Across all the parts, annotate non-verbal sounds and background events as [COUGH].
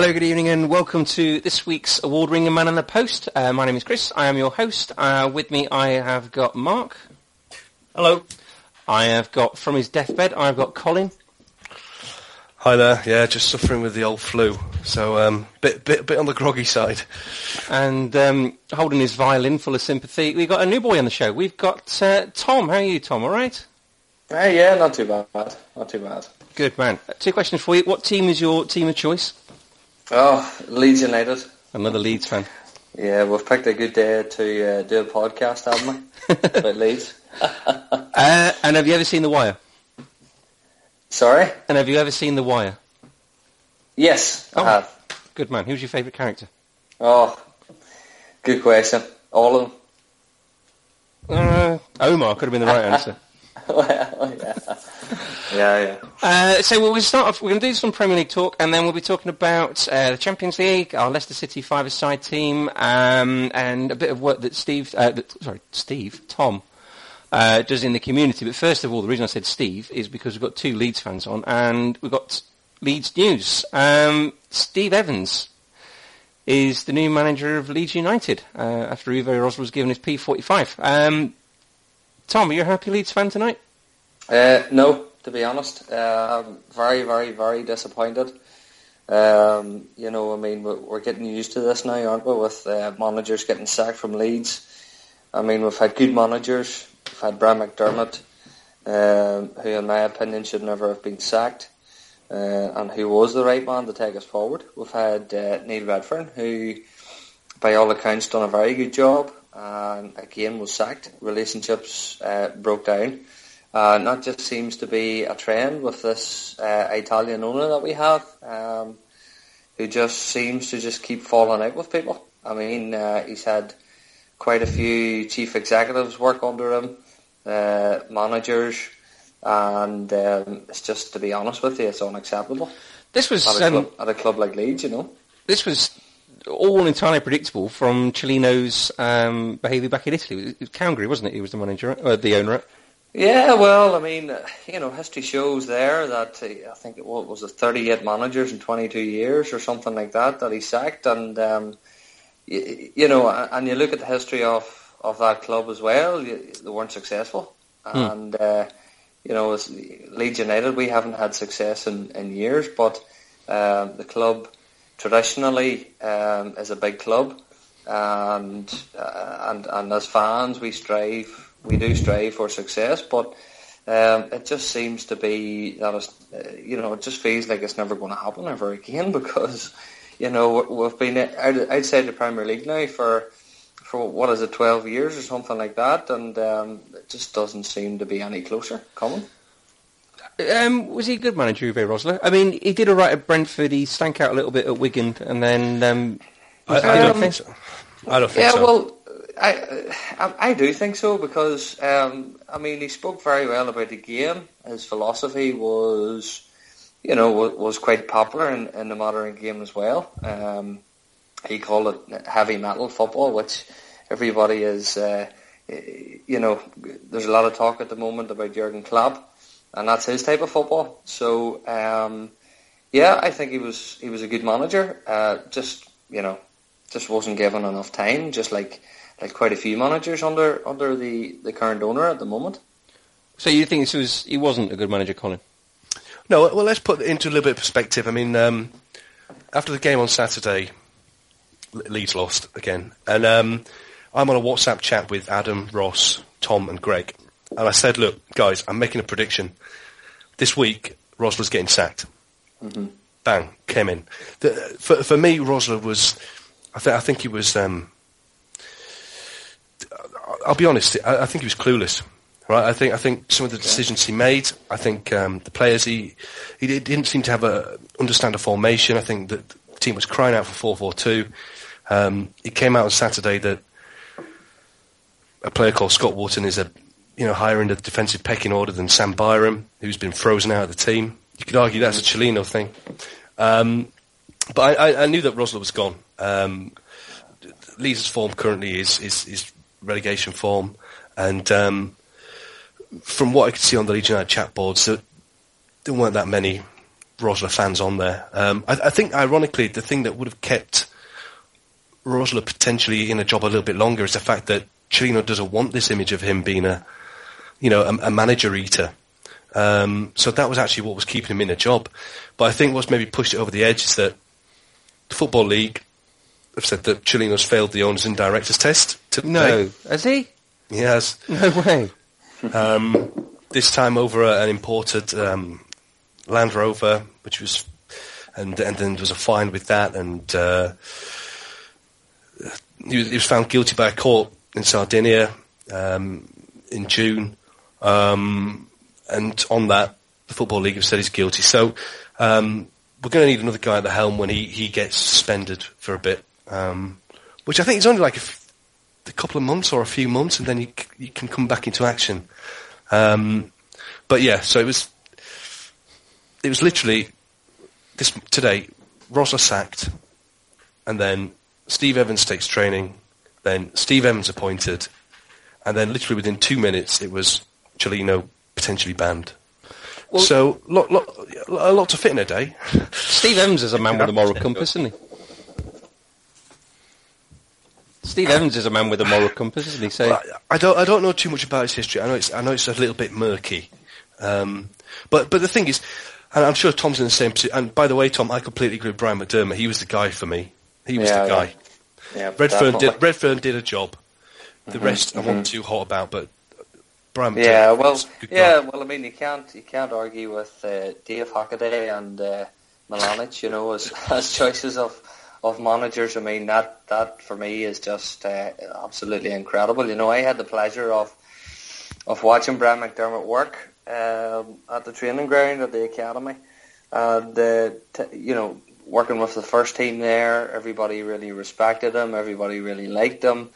Hello, good evening, and welcome to this week's award-winning Man on the Post. Uh, my name is Chris. I am your host. Uh, with me, I have got Mark. Hello. I have got from his deathbed. I've got Colin, Hi there. Yeah, just suffering with the old flu, so um, bit bit bit on the groggy side. and um, holding his violin full of sympathy. We've got a new boy on the show. We've got uh, Tom. How are you, Tom? All right. Hey, yeah, not too bad. Not too bad. Good man. Uh, Two questions for you. What team is your team of choice? Oh, Leeds United. Another Leeds fan. Yeah, we've picked a good day to uh, do a podcast, haven't we? [LAUGHS] About Leeds. Uh, and have you ever seen The Wire? Sorry? And have you ever seen The Wire? Yes, Oh. I have. Good man. Who's your favourite character? Oh, good question. All of them. Uh, Omar could have been the right answer. well, [LAUGHS] yeah. Yeah, yeah. Uh, so we'll start off. We're going to do some Premier League talk, and then we'll be talking about uh, the Champions League, our Leicester City five-a-side team, um, and a bit of work that Steve, uh, that, sorry, Steve, Tom, uh, does in the community. But first of all, the reason I said Steve is because we've got two Leeds fans on, and we've got Leeds news. Um, Steve Evans is the new manager of Leeds United uh, after Uwe Rosler was given his P45. Um, Tom, are you a happy Leeds fan tonight? Uh, no, to be honest, uh, I'm very, very, very disappointed. Um, you know, I mean, we're, we're getting used to this now, aren't we? With uh, managers getting sacked from Leeds. I mean, we've had good managers. We've had Brian McDermott, um, who, in my opinion, should never have been sacked, uh, and who was the right man to take us forward. We've had uh, Neil Redfearn, who, by all accounts, done a very good job, and again was sacked. Relationships uh, broke down. Uh, and that just seems to be a trend with this uh, Italian owner that we have, um, who just seems to just keep falling out with people. I mean, uh, he's had quite a few chief executives work under him, uh, managers, and um, it's just, to be honest with you, it's unacceptable This was at a, um, club, at a club like Leeds, you know. this was all entirely predictable from Cellino's um, behaviour back in Italy. It was Cagliari, wasn't it? He was the manager, uh, the owner. Yeah, well, I mean, uh, you know, history shows there that uh, I think it was, was it 38 managers in 22 years or something like that that he sacked, and um, you, you know, and you look at the history of, of that club as well, you, they weren't successful, and uh, you know, as Leeds United, we haven't had success in, in years, but um, the club traditionally um, is a big club, and uh, and and as fans, we strive, we do strive for success, but um, it just seems to be that it's, uh, you know, it just feels like it's never going to happen ever again [LAUGHS] because you know we- we've been out, outside the Premier League now for for what is it, twelve years or something like that, and um, it just doesn't seem to be any closer coming. Um, was he a good manager, Uwe Rosler? I mean, he did all right at Brentford. He stank out a little bit at Wigan, and then um, I, I don't okay? think so. I don't think Yeah, so. well, I, I do think so because um, I mean he spoke very well about the game. His philosophy was, you know, was, was quite popular in, in the modern game as well. Um, he called it heavy metal football, which everybody is. Uh, you know, there's a lot of talk at the moment about Jurgen Klopp, and that's his type of football. So, um, yeah, I think he was he was a good manager. Uh, just you know, just wasn't given enough time, just like like quite a few managers under under the, the current owner at the moment. so you think this was he wasn't a good manager, Colin? No, well, let's put it into a little bit of perspective. I mean, um, after the game on Saturday, Leeds lost again, and um, I'm on a WhatsApp chat with Adam, Ross, Tom, and Greg, and I said, "Look, guys, I'm making a prediction. This week, Rosler's getting sacked." Bang, came in. The, for for me, Rosler was I think I think he was. Um, I'll be honest. I, I, think he was clueless. Right. I think I think some of the decisions he made. I think um, the players he he didn't seem to have a understand a formation. I think that the team was crying out for four four two. Um, it came out on Saturday that a player called Scott Wootton is a you know higher in the defensive pecking order than Sam Byram, who's been frozen out of the team. You could argue that's a Cellino thing. Um, but I, I, knew that Rosler was gone. Um, Leeds' form currently is, is, is relegation form, and um, from what I could see on the United chat boards, there, there weren't that many Rosler fans on there. Um, I, I, think, ironically, the thing that would have kept Rosler potentially in a job a little bit longer is the fact that Cellino doesn't want this image of him being a, you know, a, a manager eater. Um, so that was actually what was keeping him in a job. But I think what's maybe pushed it over the edge is that the Football League have said that Cellino's failed the owners and directors test. Today. No, has he? He has. No way. Um, this time over an imported um, Land Rover, which was, and and then there was a fine with that, and uh, he, was, he, was, found guilty by a court in Sardinia um, in June, um, and on that, the Football League have said he's guilty. So um, we're going to need another guy at the helm when he, he gets suspended for a bit, um, which I think is only like a, f- a couple of months or a few months, and then you, c- you can come back into action. Um, but yeah, so it was it was literally this today. Rosler sacked, and then Steve Evans takes training, then Steve Evans appointed, and then literally within two minutes it was Cellino potentially banned. Well, so lot, lot, a lot to fit in a day. Steve Evans is a man with a moral [LAUGHS] compass, isn't he? Steve Evans is a man with a moral compass, isn't he? So well, I, I, don't I don't know too much about his history. I know it's I know it's a little bit murky, um, but but the thing is, and I'm sure Tom's in the same position. And by the way, Tom, I completely agree with Brian McDermott. He was the guy for me. He was yeah, the guy. Yeah, yeah Redfearn did Redfearn did a job. The mm-hmm, rest mm-hmm. I wasn't too hot about, but Brian McDermott yeah, well, yeah, well, I mean, you can't you can't argue with uh, Dave Hockaday and uh, Milanic, you know, as [LAUGHS] as choices of of managers. I mean, that that for me is just uh, absolutely incredible. You know, I had the pleasure of of watching Brian McDermott work um, at the training ground at the academy, and uh, t- you know, working with the first team there, everybody really respected him. Everybody really liked him.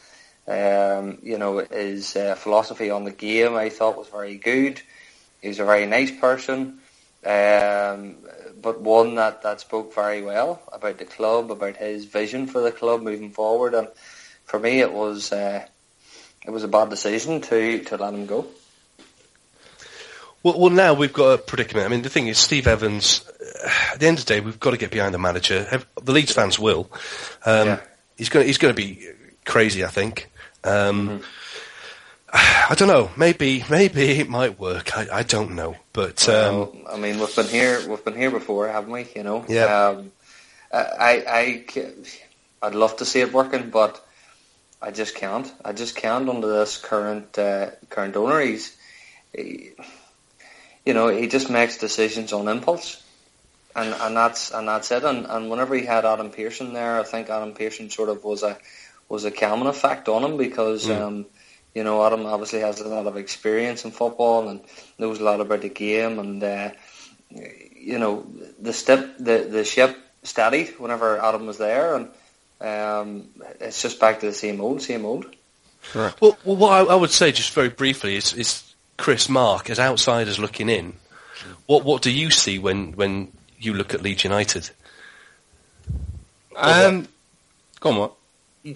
Um, you know, his uh, philosophy on the game I thought was very good. He was a very nice person, um, but one that, that spoke very well about the club, about his vision for the club moving forward. And for me, it was uh, it was a bad decision to, to let him go. Well, well, now we've got a predicament. I mean, the thing is, Steve Evans. At the end of the day, we've got to get behind the manager. The Leeds fans will. Um, yeah. He's going. He's going to be crazy, I think. Um, mm-hmm. [SIGHS] I don't know. Maybe, maybe it might work. I, I don't know. But um, well, I mean, we've been here. We've been here before, haven't we? You know. Yeah. Um, I, I, I'd love to see it working, but I just can't. I just can't under this current uh, current owner. He's, he, you know, he just makes decisions on impulse, and and that's and that's it. And and whenever he had Adam Pearson there, I think Adam Pearson sort of was a was a calming effect on him because. Mm. Um, you know, Adam obviously has a lot of experience in football and knows a lot about the game, and uh, you know, the step the the ship steadied whenever Adam was there, and um, it's just back to the same old, same old. Right. Well, well, what I, I, would say just very briefly is, is Chris Mark, as outsiders looking in, what what do you see when when you look at Leeds United? Um, go on, what?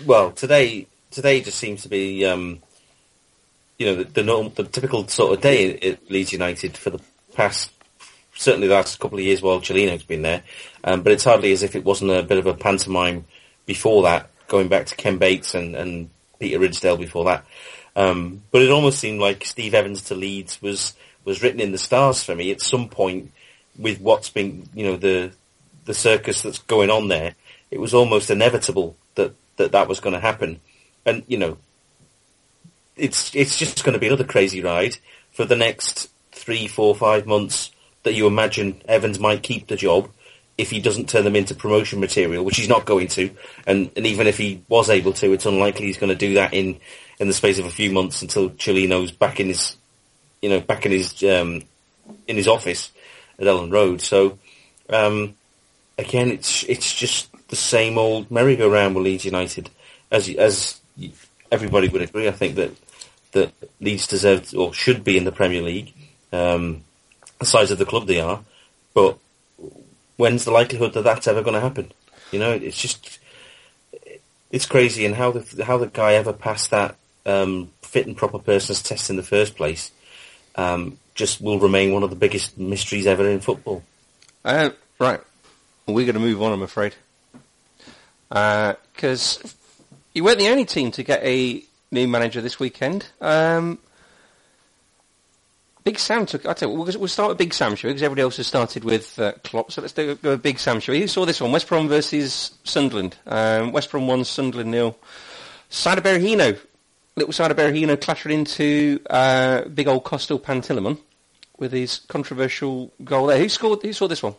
Well, today today just seems to be, um, you know, the the, the typical sort of day at Leeds United for the past certainly the last couple of years while Cellino's been there. Um, but it's hardly as if it wasn't a bit of a pantomime before that, going back to Ken Bates and, and Peter Ridsdale before that. Um, but it almost seemed like Steve Evans to Leeds was was written in the stars for me at some point with what's been you know the the circus that's going on there. It was almost inevitable that that, that was going to happen, and you know it's it's just going to be another crazy ride for the next three, four, five months that you imagine Evans might keep the job. if he doesn't turn them into promotion material, which he's not going to, and, and even if he was able to, it's unlikely he's going to do that in, in the space of a few months until Cellino's back in his, you know, back in his um, in his office at Elland Road. So um, again, it's it's just the same old merry-go-round with Leeds United, as as everybody would agree. I think that that Leeds deserve or should be in the Premier League, um, the size of the club they are, but when's the likelihood that that's ever going to happen? You know, it's just it's crazy, and how the how the guy ever passed that um, fit and proper person's test in the first place um, just will remain one of the biggest mysteries ever in football. Uh, right, we're going to move on, I'm afraid, because uh, you weren't the only team to get a new manager this weekend. Um, Big Sam took. I tell you, we'll, we'll start with Big Sam, we? Because everybody else has started with uh, Klopp. So let's do go with Big Sam, we? Who saw this one? West Brom versus Sunderland. Um, West Brom one, Sunderland nil. Saido Berahino, little Saido Berahino clattered into uh, big old Costel Pantilimon with his controversial goal there. Who scored? Who saw this one?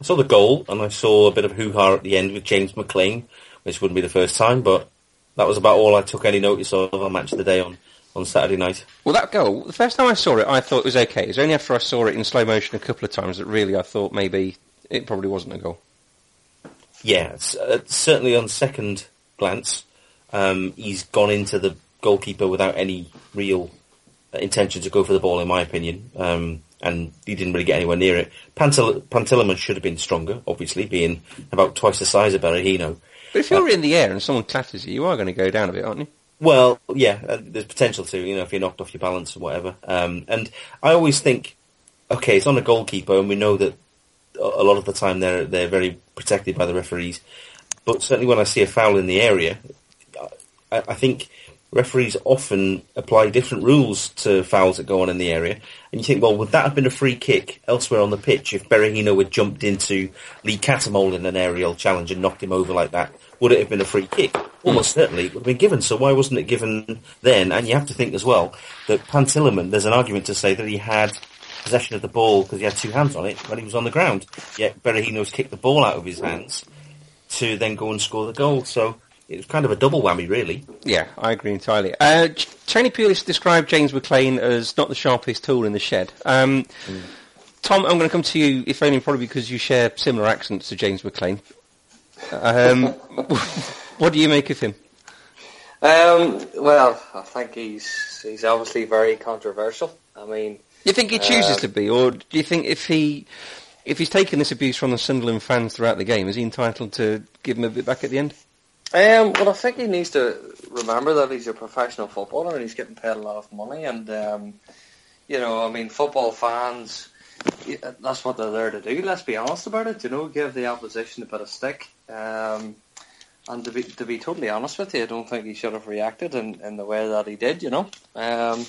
I saw the goal and I saw a bit of hoo-ha at the end with James McLean, which wouldn't be the first time, but that was about all I took any notice of on Match of the Day on on Saturday night. Well, that goal, the first time I saw it, I thought it was okay. It was only after I saw it in slow motion a couple of times that really I thought maybe it probably wasn't a goal. Yeah, uh, certainly on second glance, um, he's gone into the goalkeeper without any real intention to go for the ball, in my opinion. Um, and he didn't really get anywhere near it. Pantilimon should have been stronger, obviously, being about twice the size of Berahino. But if you're uh, in the air and someone clatters you, you are going to go down a bit, aren't you? Well, yeah, uh, there's potential to, you know, if you're knocked off your balance or whatever. Um, and I always think, okay, it's on a goalkeeper, and we know that a lot of the time they're they're very protected by the referees. But certainly when I see a foul in the area, I, I think referees often apply different rules to fouls that go on in the area. And you think, well, would that have been a free kick elsewhere on the pitch if Berahino had jumped into Lee Cattermole in an aerial challenge and knocked him over like that? would it have been a free kick? Almost certainly it would have been given. So why wasn't it given then? And you have to think as well that Pantilimon, there's an argument to say that he had possession of the ball because he had two hands on it when he was on the ground. Yet Berahino's kicked the ball out of his hands to then go and score the goal. So it was kind of a double whammy, really. Yeah, I agree entirely. Uh, Tony Pulis described James McLean as not the sharpest tool in the shed. Um, mm. Tom, I'm going to come to you, if only probably because you share similar accents to James McLean. Um, [LAUGHS] what do you make of him? Um, well, I think he's he's obviously very controversial. I mean, you think he chooses uh, to be, or do you think if he if he's taken this abuse from the Sunderland fans throughout the game, is he entitled to give him a bit back at the end? Um, well, I think he needs to remember that he's a professional footballer and he's getting paid a lot of money. And um, you know, I mean, football fans that's what they're there to do. Let's be honest about it. You know, give the opposition a bit of stick. Um, and to be to be totally honest with you, I don't think he should have reacted in, in the way that he did. You know, um,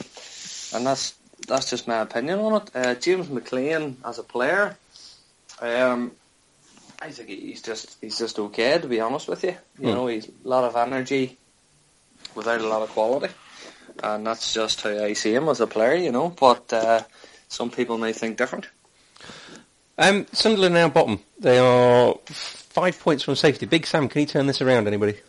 and that's that's just my opinion on it. Uh, James McLean as a player, um, I think he's just he's just okay. To be honest with you, you mm. know, he's a lot of energy without a lot of quality, and that's just how I see him as a player. You know, but. Uh, some people may think different. Um, Sunderland now bottom. They are five points from safety. Big Sam, can he turn this around? Anybody?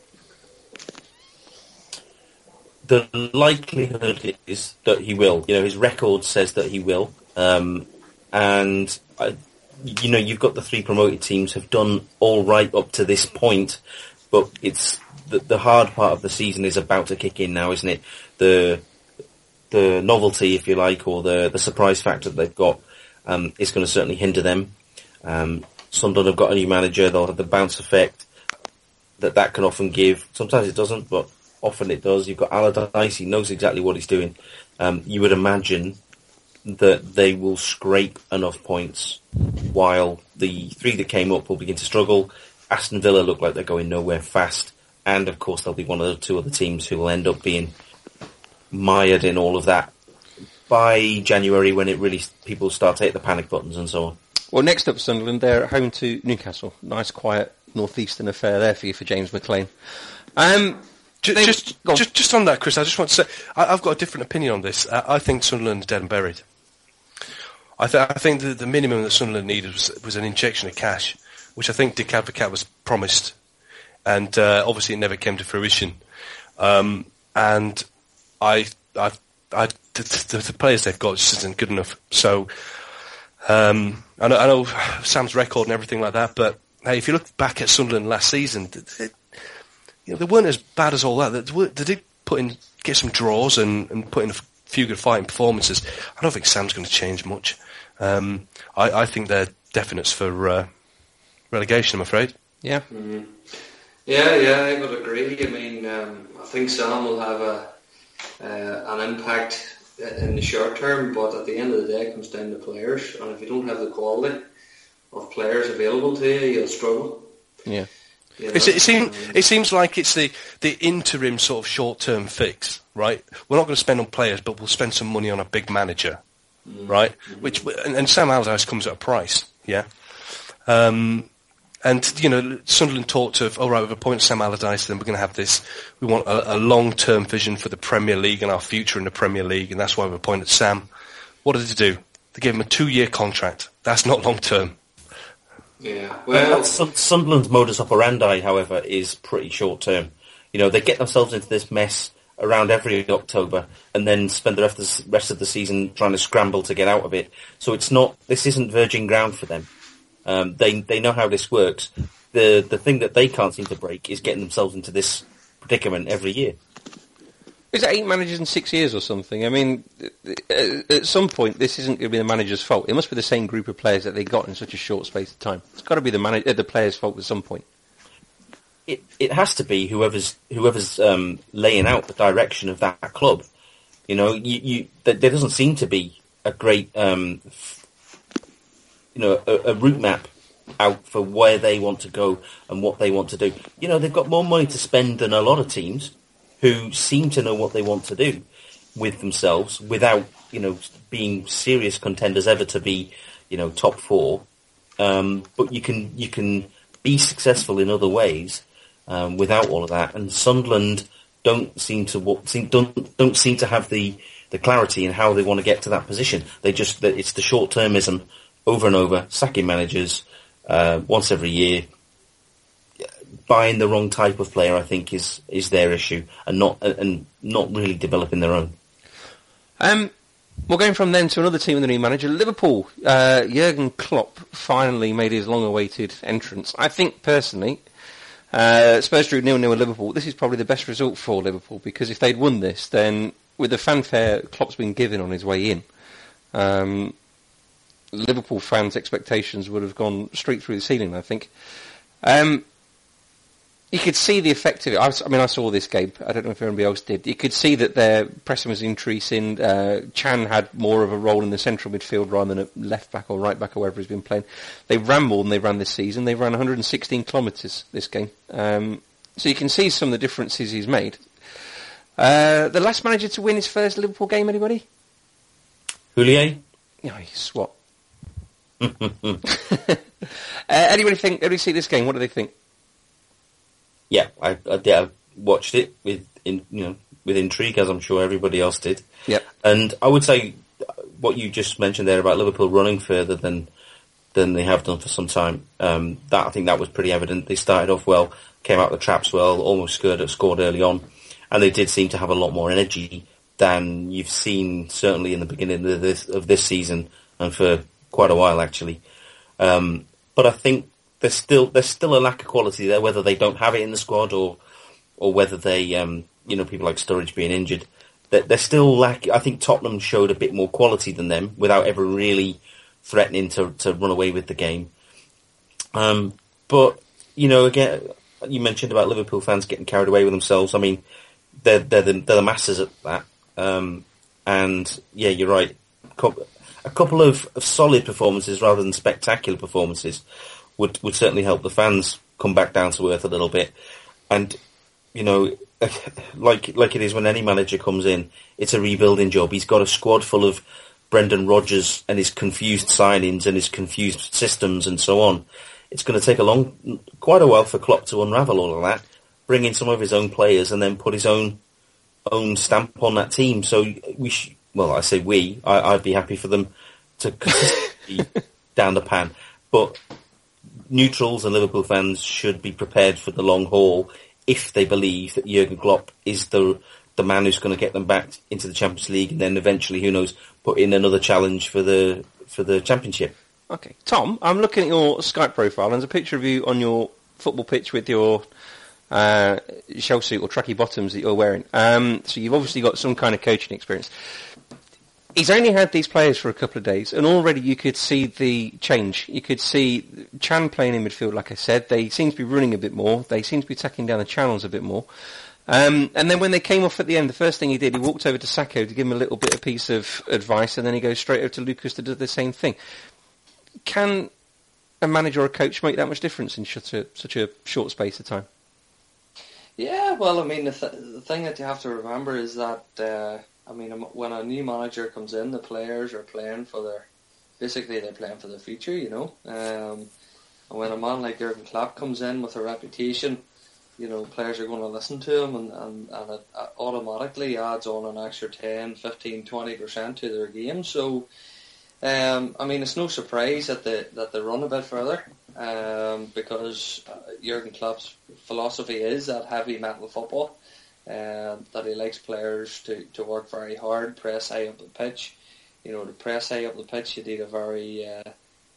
The likelihood is that he will. You know, his record says that he will. Um, and you know, you've got the three promoted teams have done all right up to this point, but it's the, the hard part of the season is about to kick in now, isn't it? The the novelty, if you like, or the, the surprise factor that they've got um, is going to certainly hinder them. Um, Sunderland have got a new manager; they'll have the bounce effect that that can often give. Sometimes it doesn't, but often it does. You've got Allardyce; he knows exactly what he's doing. Um, you would imagine that they will scrape enough points, while the three that came up will begin to struggle. Aston Villa look like they're going nowhere fast, and of course there'll be one of the two other teams who will end up being mired in all of that by January when it really people start to hit the panic buttons and so on. Well, next up, Sunderland, they're at home to Newcastle. Nice, quiet northeastern affair there for you for James McLean. Um, just, just, just, just, on that, Chris, I just want to say I, have got a different opinion on this. I, I think Sunderland are dead and buried. I, th- I think the, the minimum that Sunderland needed was, was an injection of cash, which I think Dick Advocaat was promised, and uh, obviously it never came to fruition. Um, and I, I, I the, the, the, players they've got just isn't good enough. So um, I, know, I know Sam's record and everything like that, but hey, if you look back at Sunderland last season, they, you know, they weren't as bad as all that. They, they did put in get some draws and, and put in a few good fighting performances. I don't think Sam's going to change much. Um, I, I, think they're definites for uh, relegation. I'm afraid. Yeah. Mm-hmm. Yeah, yeah, I would agree. I mean, um, I think Sam will have a uh, an impact in the short term, but at the end of the day, it comes down to players. And if you don't have the quality of players available to you, you'll struggle. Yeah. You know? it, seems, it seems like it's the, the interim sort of short-term fix, right? We're not going to spend on players, but we'll spend some money on a big manager, mm-hmm. right? Mm-hmm. Which and, and, Sam Allardyce comes at a price, yeah. Um, and you know, Sunderland talked of, all right, we've appointed Sam Allardyce, then we're going to have this. We want a, a long-term vision for the Premier League and our future in the Premier League, and that's why we've appointed Sam. What did they do? They gave him a two-year contract. That's not long-term. Yeah. Well, Sunderland's modus operandi, however, is pretty short term. You know, they get themselves into this mess around every October and then spend the rest of the, rest of the season trying to scramble to get out of it. So it's not, this isn't virgin ground for them. Um, they, they know how this works. The, the thing that they can't seem to break is getting themselves into this predicament every year. Is it eight managers in six years or something? I mean, at some point, this isn't going to be the manager's fault. It must be the same group of players that they got in such a short space of time. It's got to be the manager, the player's fault at some point. It it has to be whoever's whoever's um, laying out the direction of that club. You know, you, you there doesn't seem to be a great um, you know a, a route map out for where they want to go and what they want to do. You know, they've got more money to spend than a lot of teams who seem to know what they want to do with themselves without, you know, being serious contenders ever to be, you know, top four. Um, but you can you can be successful in other ways um, without all of that. And Sunderland don't seem to seem, don't don't seem to have the the clarity in how they want to get to that position. They just it's the short termism over and over, sacking managers uh, once every year, buying the wrong type of player, I think, is is their issue, and not and not really developing their own. Um, we're going from them to another team with the new manager, Liverpool. Uh, Jurgen Klopp finally made his long-awaited entrance. I think personally, uh, Spurs drew nil-nil with Liverpool. This is probably the best result for Liverpool because if they'd won this, then with the fanfare Klopp's been given on his way in, um, Liverpool fans' expectations would have gone straight through the ceiling. I think. Um, you could see the effect of it. I, was, I, mean, I saw this game. I don't know if anybody else did. You could see that their pressing was increasing. Uh, Can had more of a role in the central midfield rather than a left back or right back or wherever he's been playing. They ran more than they ran this season. They ran 116 kilometres this game. Um, so you can see some of the differences he's made. Uh, the last manager to win his first Liverpool game, anybody? Houllier? Yeah, he's swat. [LAUGHS] uh, anybody think? Anybody see this game? What do they think? Yeah, I, I, I watched it with in, you know with intrigue, as I'm sure everybody else did. Yeah, and I would say what you just mentioned there about Liverpool running further than than they have done for some time. Um, that I think that was pretty evident. They started off well, came out of the traps well, almost scored scored early on, and they did seem to have a lot more energy than you've seen certainly in the beginning of this of this season and for quite a while actually. Um, but I think there's still there's still a lack of quality there, whether they don't have it in the squad or or whether they um, you know people like Sturridge being injured. They're, they're still lack. I think Tottenham showed a bit more quality than them without ever really threatening to to run away with the game. Um, but you know, again, you mentioned about Liverpool fans getting carried away with themselves. I mean, they're they're the, they're the masters at that. Um, and yeah, you're right. A couple of, of solid performances rather than spectacular performances would would certainly help the fans come back down to earth a little bit. And you know, [LAUGHS] like like it is when any manager comes in, it's a rebuilding job. He's got a squad full of Brendan Rodgers and his confused signings and his confused systems and so on. It's going to take a long, quite a while for Klopp to unravel all of that, bring in some of his own players, and then put his own own stamp on that team. So we, sh- well, I say we, I, would be happy for them to [LAUGHS] down the pan. But neutrals and Liverpool fans should be prepared for the long haul if they believe that Jurgen Klopp is the the man who's going to get them back into the Champions League, and then eventually, who knows, put in another challenge for the for the championship. Okay, Tom, I'm looking at your Skype profile, and there's a picture of you on your football pitch with your uh, shell suit or tracky bottoms that you're wearing. Um, so you've obviously got some kind of coaching experience. He's only had these players for a couple of days, and already you could see the change. You could see Can playing in midfield, like I said. They seem to be running a bit more. They seem to be tackling down the channels a bit more. Um, and then when they came off at the end, the first thing he did, he walked over to Sakho to give him a little bit of piece of advice, and then he goes straight over to Lucas to do the same thing. Can a manager or a coach make that much difference in such a, such a short space of time? Yeah, well, I mean, the, th- the thing that you have to remember is that, uh, I mean, when a new manager comes in, the players are playing for their, basically they're playing for the future, you know. Um, and when a man like Jurgen Klopp comes in with a reputation, you know, players are going to listen to him and, and, and it automatically adds on an extra 10, 15, 20% to their game. So, um, I mean, it's no surprise that they, that they run a bit further um, because uh, Jurgen Klopp's philosophy is that heavy metal football, uh, that he likes players to, to work very hard, press high up the pitch. You know, to press high up the pitch, you need a very uh,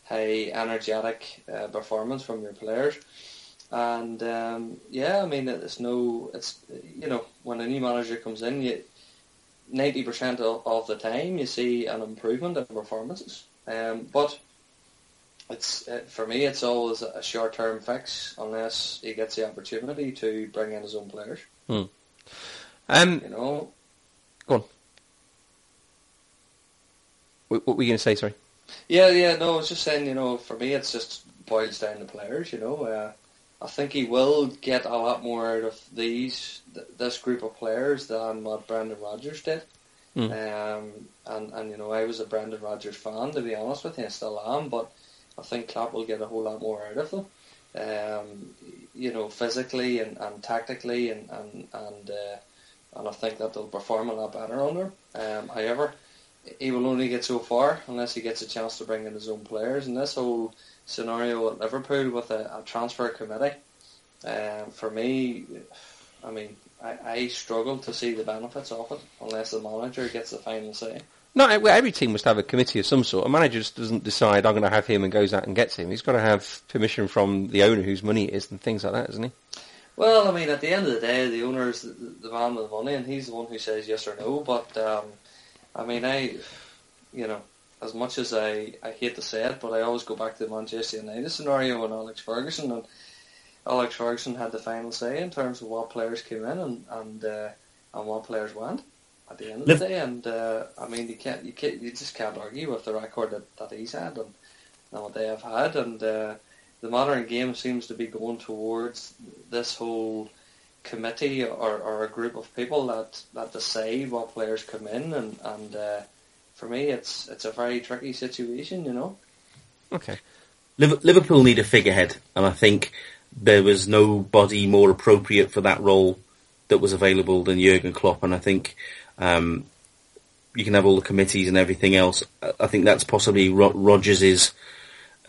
high energetic uh, performance from your players. And um, yeah, I mean, it's no, it's you know, when a new manager comes in, you ninety percent of the time you see an improvement in performances. Um, but it's uh, for me, it's always a short-term fix unless he gets the opportunity to bring in his own players. Hmm. Um, you know, go on. What, what were you going to say? Sorry. Yeah, yeah. No, I was just saying. You know, for me, it's just boils down to players. You know, uh, I think he will get a lot more out of these th- this group of players than what Brendan Rodgers did. Mm. Um, and and you know, I was a Brendan Rodgers fan to be honest with you, I still am, but I think Klopp will get a whole lot more out of them. Um, you know, physically and, and tactically, and and and, uh, and I think that they'll perform a lot better under him. Um, however, he will only get so far unless he gets a chance to bring in his own players. And this whole scenario at Liverpool with a, a transfer committee, um, for me, I mean, I, I struggle to see the benefits of it unless the manager gets the final say. No, every team must have a committee of some sort. A manager just doesn't decide I'm going to have him and goes out and gets him. He's got to have permission from the owner whose money it is and things like that, isn't he? Well, I mean, at the end of the day, the owner is the, the man with the money, and he's the one who says yes or no. But um, I mean, I, you know, as much as I, I hate to say it, but I always go back to the Manchester United scenario and Alex Ferguson, and Alex Ferguson had the final say in terms of what players came in and and uh, and what players went at the end of the day. And uh, I mean, you can't, you can't, you just can't argue with the record that, that he's had and, and what they have had. And uh, the modern game seems to be going towards this whole committee or, or a group of people that, that decide what players come in. And, and uh, for me, it's it's a very tricky situation, you know. Okay. Liverpool need a figurehead, and I think there was nobody more appropriate for that role that was available than Jurgen Klopp, and I think um, you can have all the committees and everything else. I think that's possibly Ro-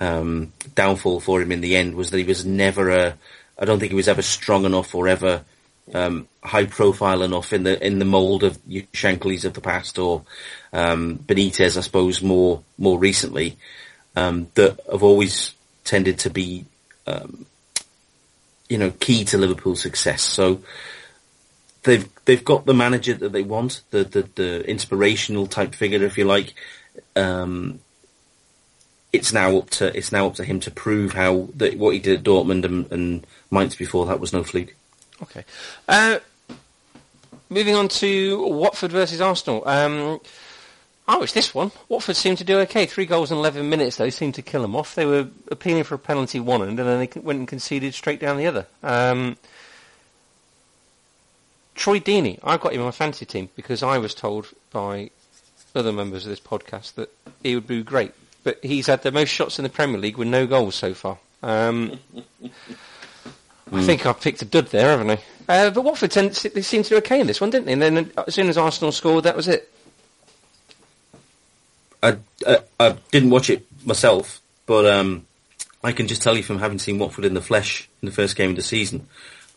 um, downfall for him in the end was that he was never a. I don't think he was ever strong enough or ever um, high profile enough in the in the mould of Shankly's of the past or um, Benitez, I suppose, more more recently, um, that have always tended to be, um, you know, key to Liverpool's success. So they've they've got the manager that they want, the the, the inspirational type figure, if you like. Um, it's now up to it's now up to him to prove how that what he did at Dortmund and, and Mainz before that was no fluke. Okay. Uh, moving on to Watford versus Arsenal. Um, oh, it's this one. Watford seemed to do okay. Three goals in 11 minutes, though, seemed to kill them off. They were appealing for a penalty one end, and then they went and conceded straight down the other. Um, Troy Deeney, I've got him on my fantasy team because I was told by other members of this podcast that he would be great. But he's had the most shots in the Premier League with no goals so far. Um, [LAUGHS] I think I've picked a dud there, haven't I? Uh, but Watford tend, they seemed to do okay in this one, didn't they? And then as soon as Arsenal scored, that was it. I, I, I didn't watch it myself, but um, I can just tell you from having seen Watford in the flesh in the first game of the season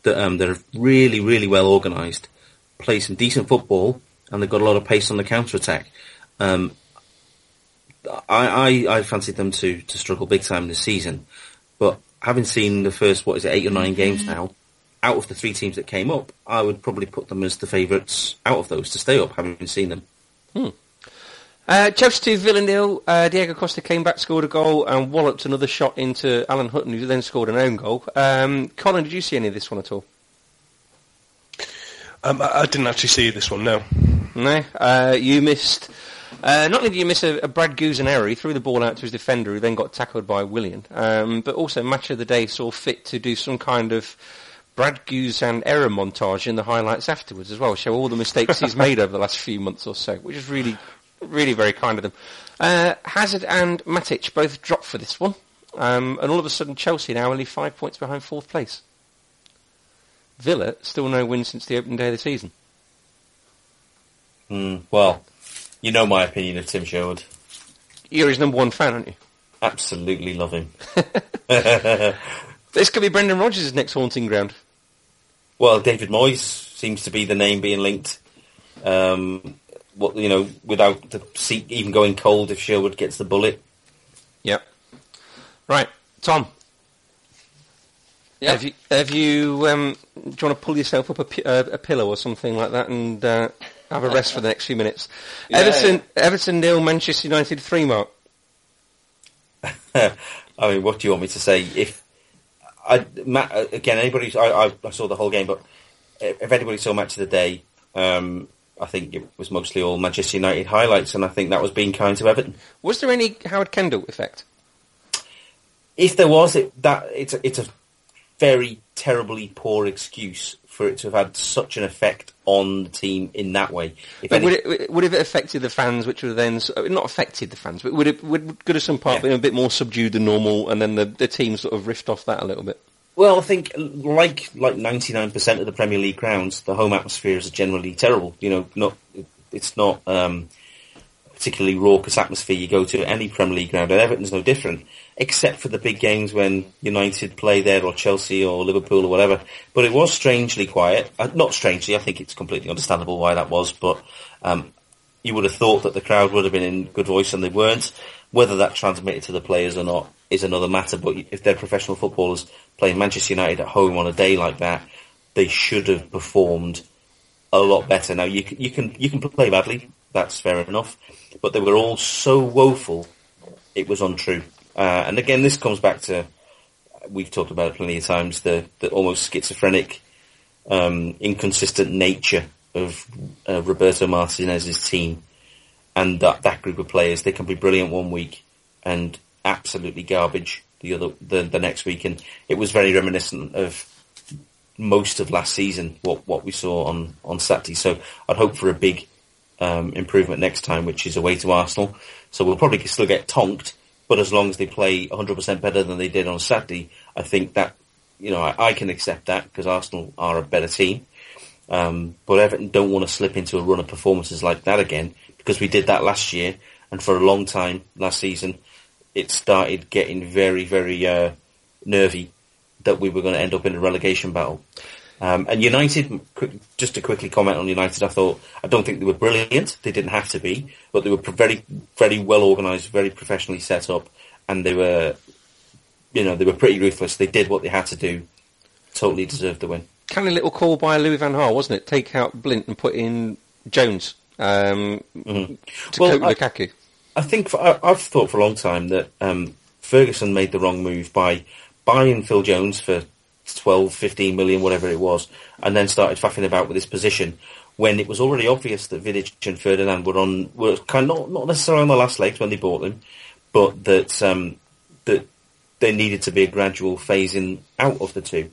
that um, they're really, really well organised, play some decent football, and they've got a lot of pace on the counter attack. Um, I, I, I fancied them to, to struggle big time this season, but having seen the first, what is it, eight or nine games now, out of the three teams that came up, I would probably put them as the favourites out of those to stay up, having seen them. Hmm. Uh, Chelsea 2, Villa nil. Uh, Diego Costa came back, scored a goal, and walloped another shot into Alan Hutton, who then scored an own goal. Um, Colin, did you see any of this one at all? Um, I, I didn't actually see this one, no. No, uh, you missed. Uh, not only did you miss a, a Brad Guzan error, he threw the ball out to his defender, who then got tackled by Willian. Um, but also, match of the day saw fit to do some kind of Brad Guzan error montage in the highlights afterwards as well, show all the mistakes he's made over the last few months or so, which is really, really very kind of them. Uh, Hazard and Matic both dropped for this one, um, and all of a sudden Chelsea now only five points behind fourth place. Villa still no win since the opening day of the season. Mm, well, you know my opinion of Tim Sherwood. You're his number one fan, aren't you? Absolutely love him. [LAUGHS] this could be Brendan Rodgers' next haunting ground. Well, David Moyes seems to be the name being linked. Um, what you know, without the seat even going cold if Sherwood gets the bullet. Yep. Right, Tom. Yeah. Have you, have you um, do you want to pull yourself up a, uh, a pillow or something like that and uh, have a rest for the next few minutes? Yeah, Everton. Everton nil, Manchester United three mark. [LAUGHS] I mean, what do you want me to say? If I Matt, uh, again, anybody, I, I, I saw the whole game, but if anybody saw match of the day, um, I think it was mostly all Manchester United highlights, and I think that was being kind to Everton. Was there any Howard Kendall effect? If there was, it that it's a, it's a very terribly poor excuse for it to have had such an effect on the team in that way. Any- would it would it have affected the fans, which would then uh, not affected the fans, but would it would Goodison Park Yeah. been a bit more subdued than normal, and then the the team sort of riffed off that a little bit? Well, I think like like ninety nine percent of the Premier League grounds, the home atmospheres are generally terrible. You know, not it's not um, particularly raucous atmosphere you go to any Premier League ground, and Everton's no different, except for the big games when United play there, or Chelsea, or Liverpool, or whatever. But it was strangely quiet. Uh, not strangely, I think it's completely understandable why that was, but um, you would have thought that the crowd would have been in good voice, and they weren't. Whether that transmitted to the players or not is another matter. But if they're professional footballers playing Manchester United at home on a day like that, they should have performed a lot better. Now you you can you can play badly, that's fair enough, but they were all so woeful, it was untrue. Uh, and again, this comes back to we've talked about it plenty of times the the almost schizophrenic, um, inconsistent nature of uh, Roberto Martinez's team and that that group of players. They can be brilliant one week and absolutely garbage the other the, the next week, and it was very reminiscent of most of last season, what what we saw on on Saturday. So I'd hope for a big um, improvement next time, which is away to Arsenal. So we'll probably still get tonked, but as long as they play 100% better than they did on Saturday, I think that you know I, I can accept that because Arsenal are a better team. Um, but Everton don't want to slip into a run of performances like that again because we did that last year, and for a long time last season, it started getting very, very uh, nervy that we were going to end up in a relegation battle. Um, and United, just to quickly comment on United, I thought I don't think they were brilliant. They didn't have to be, but they were very, very well organised, very professionally set up, and they were, you know, they were pretty ruthless. They did what they had to do. Totally deserved the win. Canny little call by Louis Van Gaal, wasn't it? Take out Blind and put in Jones um, to Well, with Lukaku. I think for, I, I've thought for a long time that um, Ferguson made the wrong move by buying Phil Jones for 12, 15 million, whatever it was, and then started faffing about with his position when it was already obvious that Vidic and Ferdinand were on were kind of not, not necessarily on the last legs when they bought them, but that um, that there needed to be a gradual phasing out of the two.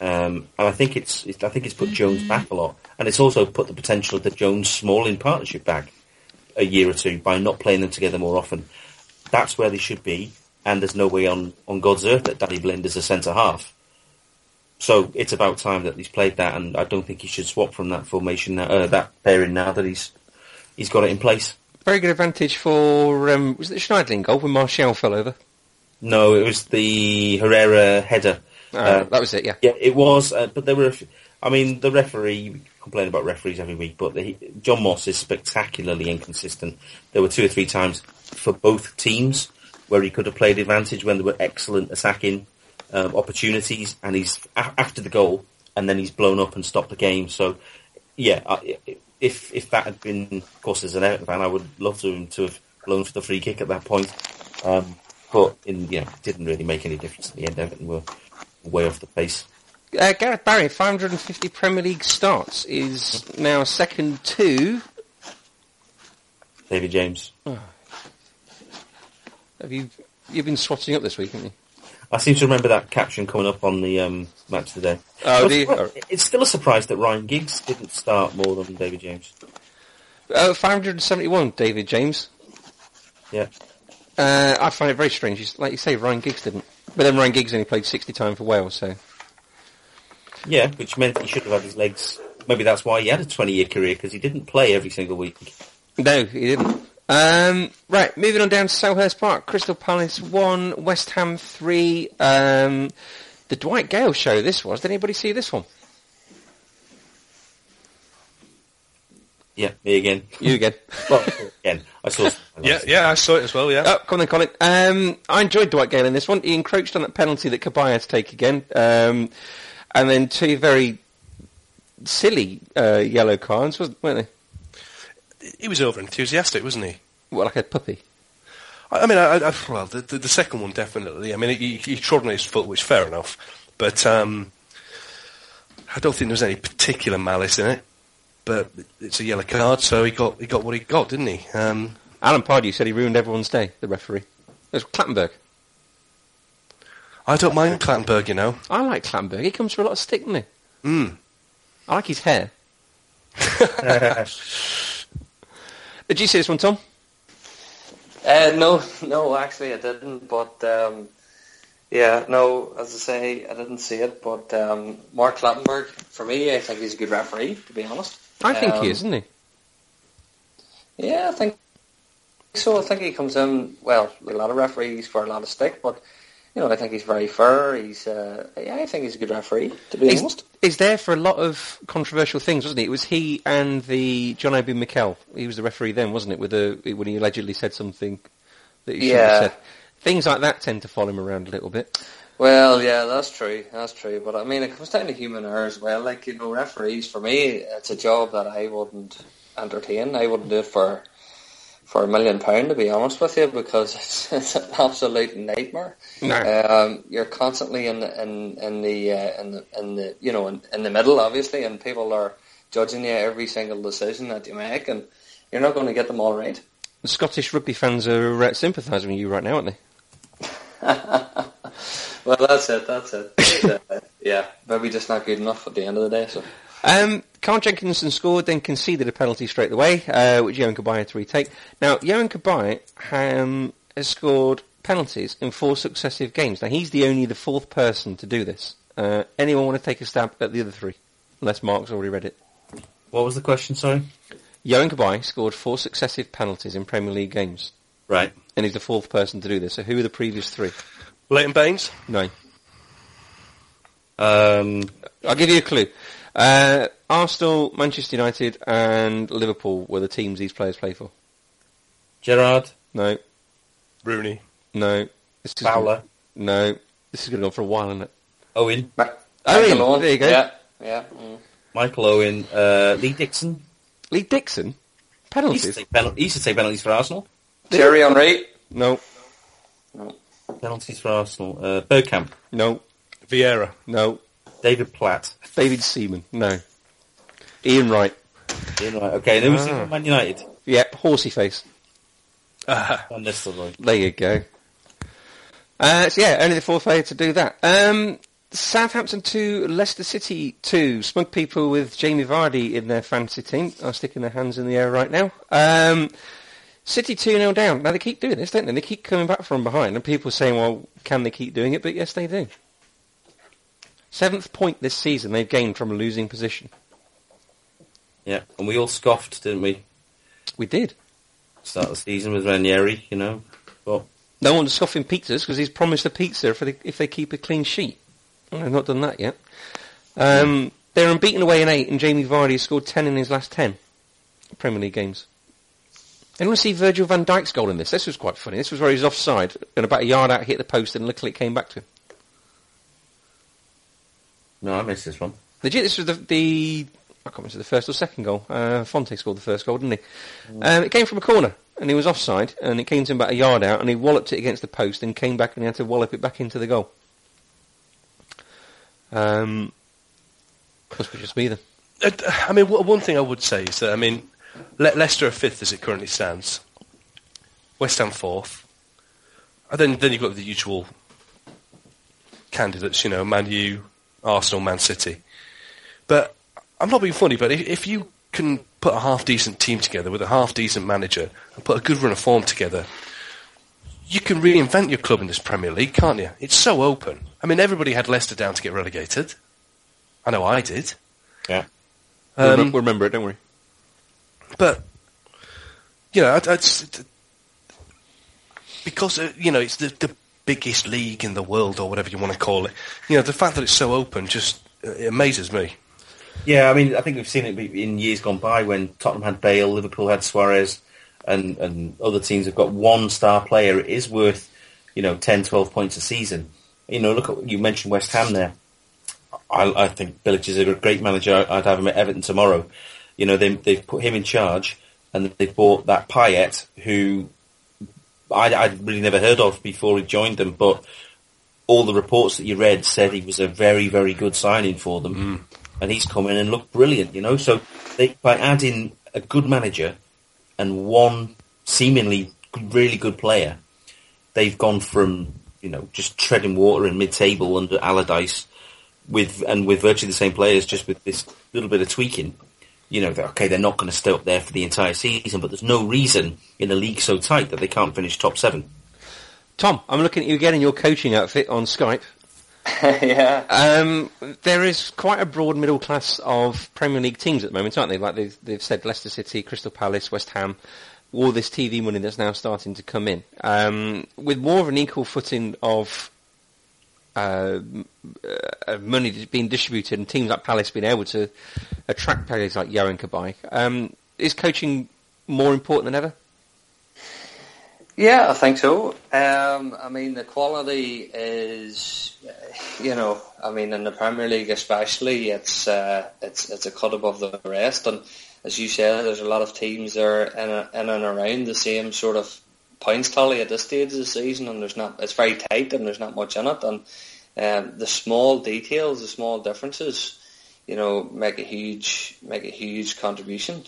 Um, and I think it's, it's I think it's put Jones back a lot, and it's also put the potential of the Jones Smalling partnership back a year or two by not playing them together more often. That's where they should be, and there's no way on, on God's earth that Danny Blind is a centre half. So it's about time that he's played that, and I don't think he should swap from that formation, now, uh, that pairing now that he's he's got it in place. very good advantage for um, was it the Schneiderlin goal when Martial fell over? No, it was the Herrera header. Uh, that was it. Yeah. Yeah, it was, uh, but there were. I mean, the referee we complain about referees every week, but the, John Moss is spectacularly inconsistent. There were two or three times for both teams where he could have played advantage when they were excellent attacking um, opportunities, and he's a- after the goal, and then he's blown up and stopped the game. So, yeah, I, if if that had been, of course, as an Everton fan, I would love to him to have blown for the free kick at that point. Um, but in you know, it didn't really make any difference in the end. Everton were way off the pace. Uh, Gareth Barry, 550 Premier League starts, is now second to. David James. Have you you've been swatting up this week, haven't you? I seem to remember that caption coming up on the um, match today. Oh, But do you? it's- It's still a surprise that Ryan Giggs didn't start more than David James. Uh, 571 David James. Yeah. Uh, I find it very strange. He's- Like you say, Ryan Giggs didn't. But then Ryan Giggs only played 60 times for Wales, so. Yeah, which meant he should have had his legs. Maybe that's why he had a 20-year career, because he didn't play every single week. No, he didn't. Um, right, moving on down to Selhurst Park. Crystal Palace 1, West Ham 3. Um, the Dwight Gayle show this was. Did anybody see this one? Yeah, me again. You again. [LAUGHS] Well, again, I saw. [LAUGHS] Yeah, yeah, I saw it as well. Yeah. Oh, come on then, Colin. Um, I enjoyed Dwight Gayle in this one. He encroached on that penalty that Cabaye had to take again. Um, and then two very silly uh, yellow cards, wasn't, weren't they? He was over enthusiastic, wasn't he? Well, like a puppy. I, I mean, I, I, well, the, the, the second one definitely. I mean, he, he trod on his foot, which fair enough, but um, I don't think there was any particular malice in it. But it's a yellow card, so he got he got what he got, didn't he? Um, Alan Pardew said he ruined everyone's day, the referee. It was Clattenburg. I don't mind Clattenburg, you know. I like Clattenburg. He comes for a lot of stick, doesn't he? Mm. I like his hair. [LAUGHS] [LAUGHS] Did you see this one, Tom? Uh, no, [LAUGHS] no, actually I didn't. But um, yeah, no, as I say, I didn't see it. But um, Mark Clattenburg, for me, I think he's a good referee. To be honest, I think Um, he is, isn't he? Yeah, I think so. I think he comes in well. A lot of referees for a lot of stick, but you know, I think he's very fair. He's, uh, yeah, I think he's a good referee. To be He's, honest, he's there for a lot of controversial things, wasn't he? It was he and the John Obi Mikel. He was the referee then, wasn't it? With the when he allegedly said something that he shouldn't Yeah. have said. Things like that tend to follow him around a little bit. Well, yeah, that's true. That's true. But I mean, it comes down to human error as well. Like you know, referees for me, it's a job that I wouldn't entertain. I wouldn't do it for for a million pound, to be honest with you, because [LAUGHS] it's, it's an absolute nightmare. No. Um, you're constantly in the in in the uh, in the in the you know in, in the middle, obviously, and people are judging you every single decision that you make, and you're not going to get them all right. The Scottish rugby fans are uh, sympathising with you right now, aren't they? [LAUGHS] Well, that's it. That's it. [LAUGHS] But, uh, yeah, maybe just not good enough at the end of the day. So. Um, Carl Jenkinson scored, then conceded a penalty straight away, uh, which Yohan Cabaye had to retake. Now, Yohan Cabaye um, has scored penalties in four successive games. Now, he's the only the fourth person to do this. Uh, anyone want to take a stab at the other three? Unless Mark's already read it. What was the question? Sorry. Yohan Cabaye scored four successive penalties in Premier League games, Right. and he's the fourth person to do this. So who are the previous three? Leighton Baines. No. Um, I'll give you a clue. Uh, Arsenal, Manchester United, and Liverpool were the teams these players play for. Gerard No, Rooney. no. This is Fowler. No, this is going to go on for a while, isn't it? Owen. Ma- Michael Owen. there you go. Yeah, yeah. Mm. Michael Owen. Uh, Lee Dixon. Lee Dixon, He used, to penalties? take penal- he used to take penalties for Arsenal. Thierry Henry. No, Penalties for Arsenal. Uh, Bergkamp. no, Vieira. no. David Platt. David Seaman, no. Ian Wright, Ian Wright. Okay, and who was Ah. he? Man United. yep. Horsey face. Ah, [LAUGHS] Van Nistelrooy. There you go. Uh, so yeah, only the fourth player to do that. Um, Southampton 2, Leicester City 2. Smug people with Jamie Vardy in their fantasy team are sticking their hands in the air right now. Um, City 2 0 down. Now they keep doing this, don't they? They keep coming back from behind, and people are saying, well, can they keep doing it? But yes, they do. Seventh point this season they've gained from a losing position. Yeah, and we all scoffed, didn't we? We did. start of the season with Ranieri, you know. But No one's scoffing pizzas because he's promised a pizza if they, if they keep a clean sheet. Well, they've not done that yet. Um, they're unbeaten away in eight, and Jamie Vardy has scored ten in his last ten Premier League games. Anyone see Virgil van Dijk's goal in this? This was quite funny. This was where he was offside and about a yard out hit the post, and luckily it came back to him. No, I missed this one. Legit, this was the, the I can't remember if it was the first or second goal. Uh, Fonte scored the first goal, didn't he? Um, it came from a corner, and he was offside, and it came to him about a yard out, and he walloped it against the post, and came back, and he had to wallop it back into the goal. Um, must be just me then. Uh, I mean, one thing I would say is that I mean, Le- Leicester are fifth as it currently stands. West Ham fourth. And then then you've got the usual candidates, you know, Man U, Arsenal, Man City. But I'm not being funny, but if, if you can put a half decent team together with a half decent manager and put a good run of form together, you can reinvent your club in this Premier League, can't you? It's so open. I mean, everybody had Leicester down to get relegated. I know I did. Yeah. We'll, Um, we'll remember it, don't worry. But you know, I, I just, because uh, you know it's the the biggest league in the world or whatever you want to call it. You know, the fact that it's so open just amazes me. Yeah, I mean, I think we've seen it in years gone by when Tottenham had Bale, Liverpool had Suarez, and, and other teams have got one star player. It is worth, you know, 10, 12 points a season. You know, look at, you mentioned West Ham there. I, I think Bilic is a great manager. I'd have him at Everton tomorrow. You know, they, they've put him in charge and they've bought that Payet who I, I'd really never heard of before he joined them, but all the reports that you read said he was a very, very good signing for them. Mm. And he's come in and looked brilliant, you know. So they, by adding a good manager and one seemingly really good player, they've gone from, you know, just treading water in mid-table under Allardyce with, and with virtually the same players, just with this little bit of tweaking. You know, that, okay, they're not going to stay up there for the entire season, but there's no reason in a league so tight that they can't finish top seven. Tom, I'm looking at you again in your coaching outfit on Skype. [LAUGHS] yeah. Um, there is quite a broad middle class of Premier League teams at the moment, aren't they? Like they've, they've said Leicester City, Crystal Palace, West Ham, all this TV money that's now starting to come in. Um, with more of an equal footing of uh, uh, money being distributed and teams like Palace being able to attract players like Yohan Cabaye, um, is coaching more important than ever? Yeah, I think so. Um, I mean, the quality is, uh, you know, I mean, in the Premier League especially, it's uh, it's it's a cut above the rest. And as you said, there's a lot of teams that are in, a, in and around the same sort of points tally at this stage of the season, and there's not. It's very tight, and there's not much in it. And um, the small details, the small differences, you know, make a huge make a huge contribution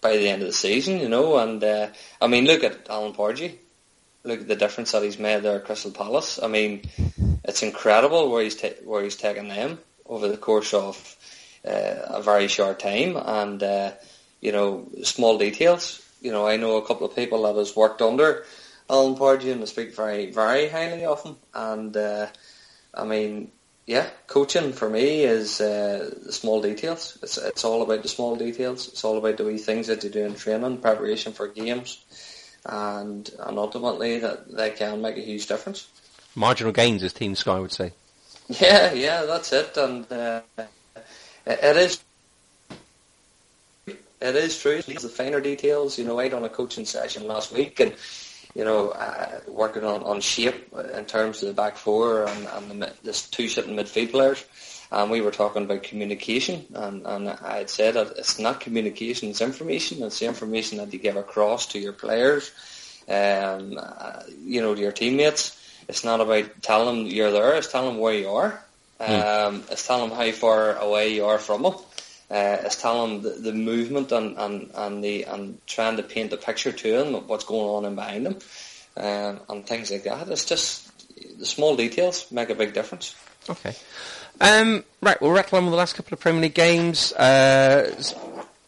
by the end of the season, you know. And uh, I mean, look at Alan Pardew. Look at the difference that he's made there at Crystal Palace. I mean, it's incredible where he's ta- where he's taken them over the course of uh, a very short time, and uh, you know, small details. You know, I know a couple of people that has worked under Alan Pardew and they speak very, very highly of him. And uh, I mean, yeah, coaching for me is uh, the small details. It's it's all about the small details. It's all about the wee things that you do in training, preparation for games, and and ultimately that they can make a huge difference. Marginal gains, as Team Sky would say. Yeah, yeah, that's it, and uh, it is. It is true. It's the finer details. You know, I done a coaching session last week, and you know, uh, working on, on shape in terms of the back four and, and the, this two sitting midfield players. And we were talking about communication, and, and I had said that it's not communication, it's information. It's the information that you give across to your players, um, uh, you know, to your teammates. It's not about telling them you're there, it's telling them where you are. Um, It's telling them how far away you are from them. Uh, it's telling the, the movement and, and, and the and trying to paint a picture to them of what's going on in behind them, um, and things like that. It's just the small details make a big difference. Okay. Um, right, we'll rattle on with the last couple of Premier League games. Uh,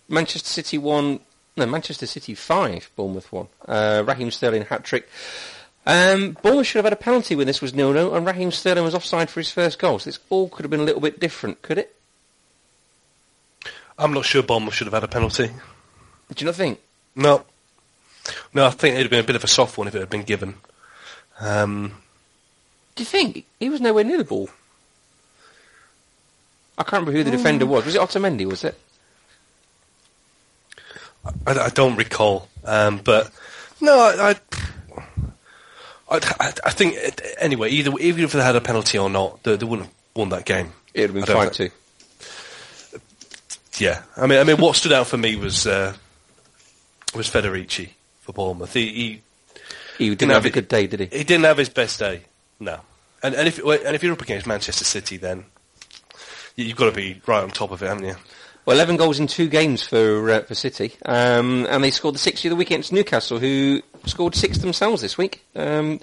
Manchester City won, no, Manchester City 5, Bournemouth 1. Uh, Raheem Sterling hat-trick. Um, Bournemouth should have had a penalty when this was nil-nil, and Raheem Sterling was offside for his first goal, so this all could have been a little bit different, could it? I'm not sure Bournemouth should have had a penalty. Do you not think? No. No, I think it'd have been a bit of a soft one if it had been given. Um, Do you think he was nowhere near the ball? I can't remember who the defender was. Was it Otamendi? Was it? I, I don't recall, um, but no, I, I, I, I think anyway. Either even if they had a penalty or not, they, they wouldn't have won that game. It'd have been five two. Yeah, I mean, I mean, what stood out for me was uh, was Federici for Bournemouth. He, he He didn't Didn't have a good day, did he? he didn't have his best day. No, and and if and if you're up against Manchester City, then you- you've got to be right on top of it, haven't you? Well, 11 goals in two games for uh, for City, um, and they scored the sixth of the week against Newcastle, who scored six themselves this week. Um,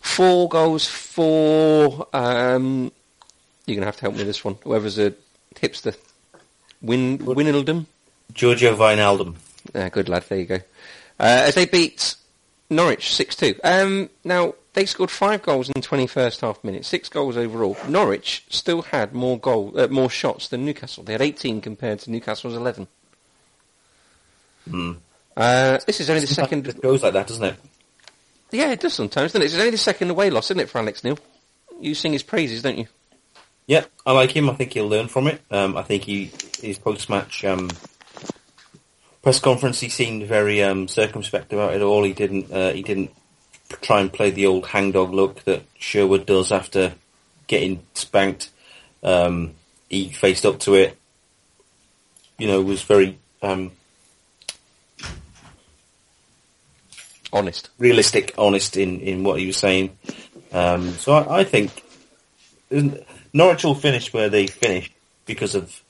four goals for. Um, you're going to have to help me with this one. Whoever's a hipster, Win Winaldum. Georginio Wijnaldum. Ah, good lad. There you go. Uh, as they beat Norwich six two. Um, now they scored five goals in the twenty first half minute, six goals overall. Norwich still had more goal, uh, more shots than Newcastle. They had eighteen compared to Newcastle's eleven. Hmm. Uh, this is only the second. It goes like that, doesn't it? Yeah, it does sometimes, doesn't it? It's only the second away loss, isn't it, for Alex Neil? You sing his praises, don't you? Yeah, I like him. I think he'll learn from it. Um, I think he his post match um, press conference he seemed very um, circumspect about it all. He didn't uh, he didn't try and play the old hangdog look that Sherwood does after getting spanked. Um, he faced up to it. You know, was very um, Honest. realistic, honest in, in what he was saying. Um, so I, I think Norwich will finish where they finish because of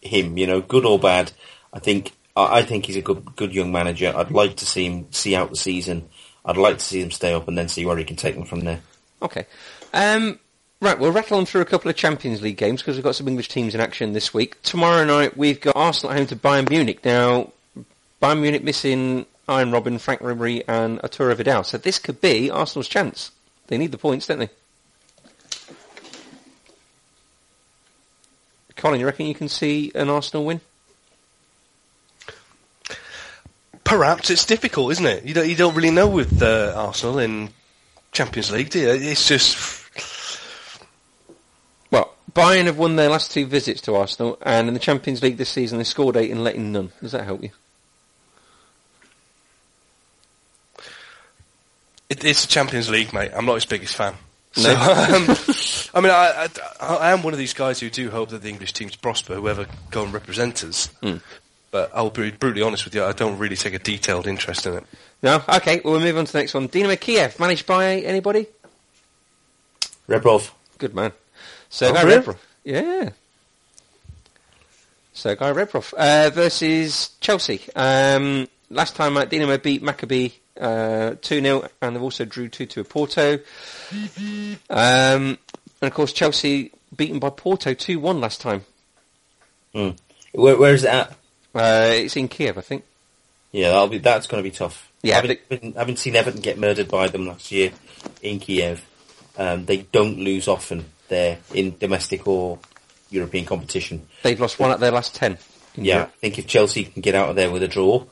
him. You know, good or bad. I think I think he's a good good young manager. I'd like to see him see out the season. I'd like to see him stay up and then see where he can take them from there. Okay. Um, right, we'll rattle on through a couple of Champions League games because we've got some English teams in action this week. Tomorrow night we've got Arsenal home to Bayern Munich. Now, Bayern Munich missing Arjen Robben, Franck Ribery and Arturo Vidal. So this could be Arsenal's chance. They need the points, don't they? Colin, you reckon you can see an Arsenal win? Perhaps it's difficult, isn't it? You don't you don't really know with uh, Arsenal in Champions League, do you? It's just Well, Bayern have won their last two visits to Arsenal, and in the Champions League this season they scored eight and let in none. Does that help you? it, it's the Champions League, mate. I'm not his biggest fan. No. So, um, [LAUGHS] I mean, I, I, I am one of these guys who do hope that the English teams prosper, whoever go and represent us. Hmm. But I'll be brutally honest with you, I don't really take a detailed interest in it. No? Okay, well, we'll move on to the next one. Dynamo Kiev, managed by anybody? Rebrov. Good man. Sergei Oh, really? Rebrov. Yeah. Sergei Rebrov uh, versus Chelsea. Um, last time uh, Dynamo beat Maccabi uh, 2-0 and they've also drew 2-2 at Porto. Um, and of course Chelsea beaten by Porto 2-1 last time. Mm. Where, where is it at? Uh, it's in Kiev, I think. Yeah, that'll be that's going to be tough. Yeah, having, having seen Everton get murdered by them last year in Kiev, um, they don't lose often there in domestic or European competition. They've lost one out of their last 10. in Yeah, I think if Chelsea can get out of there with a draw,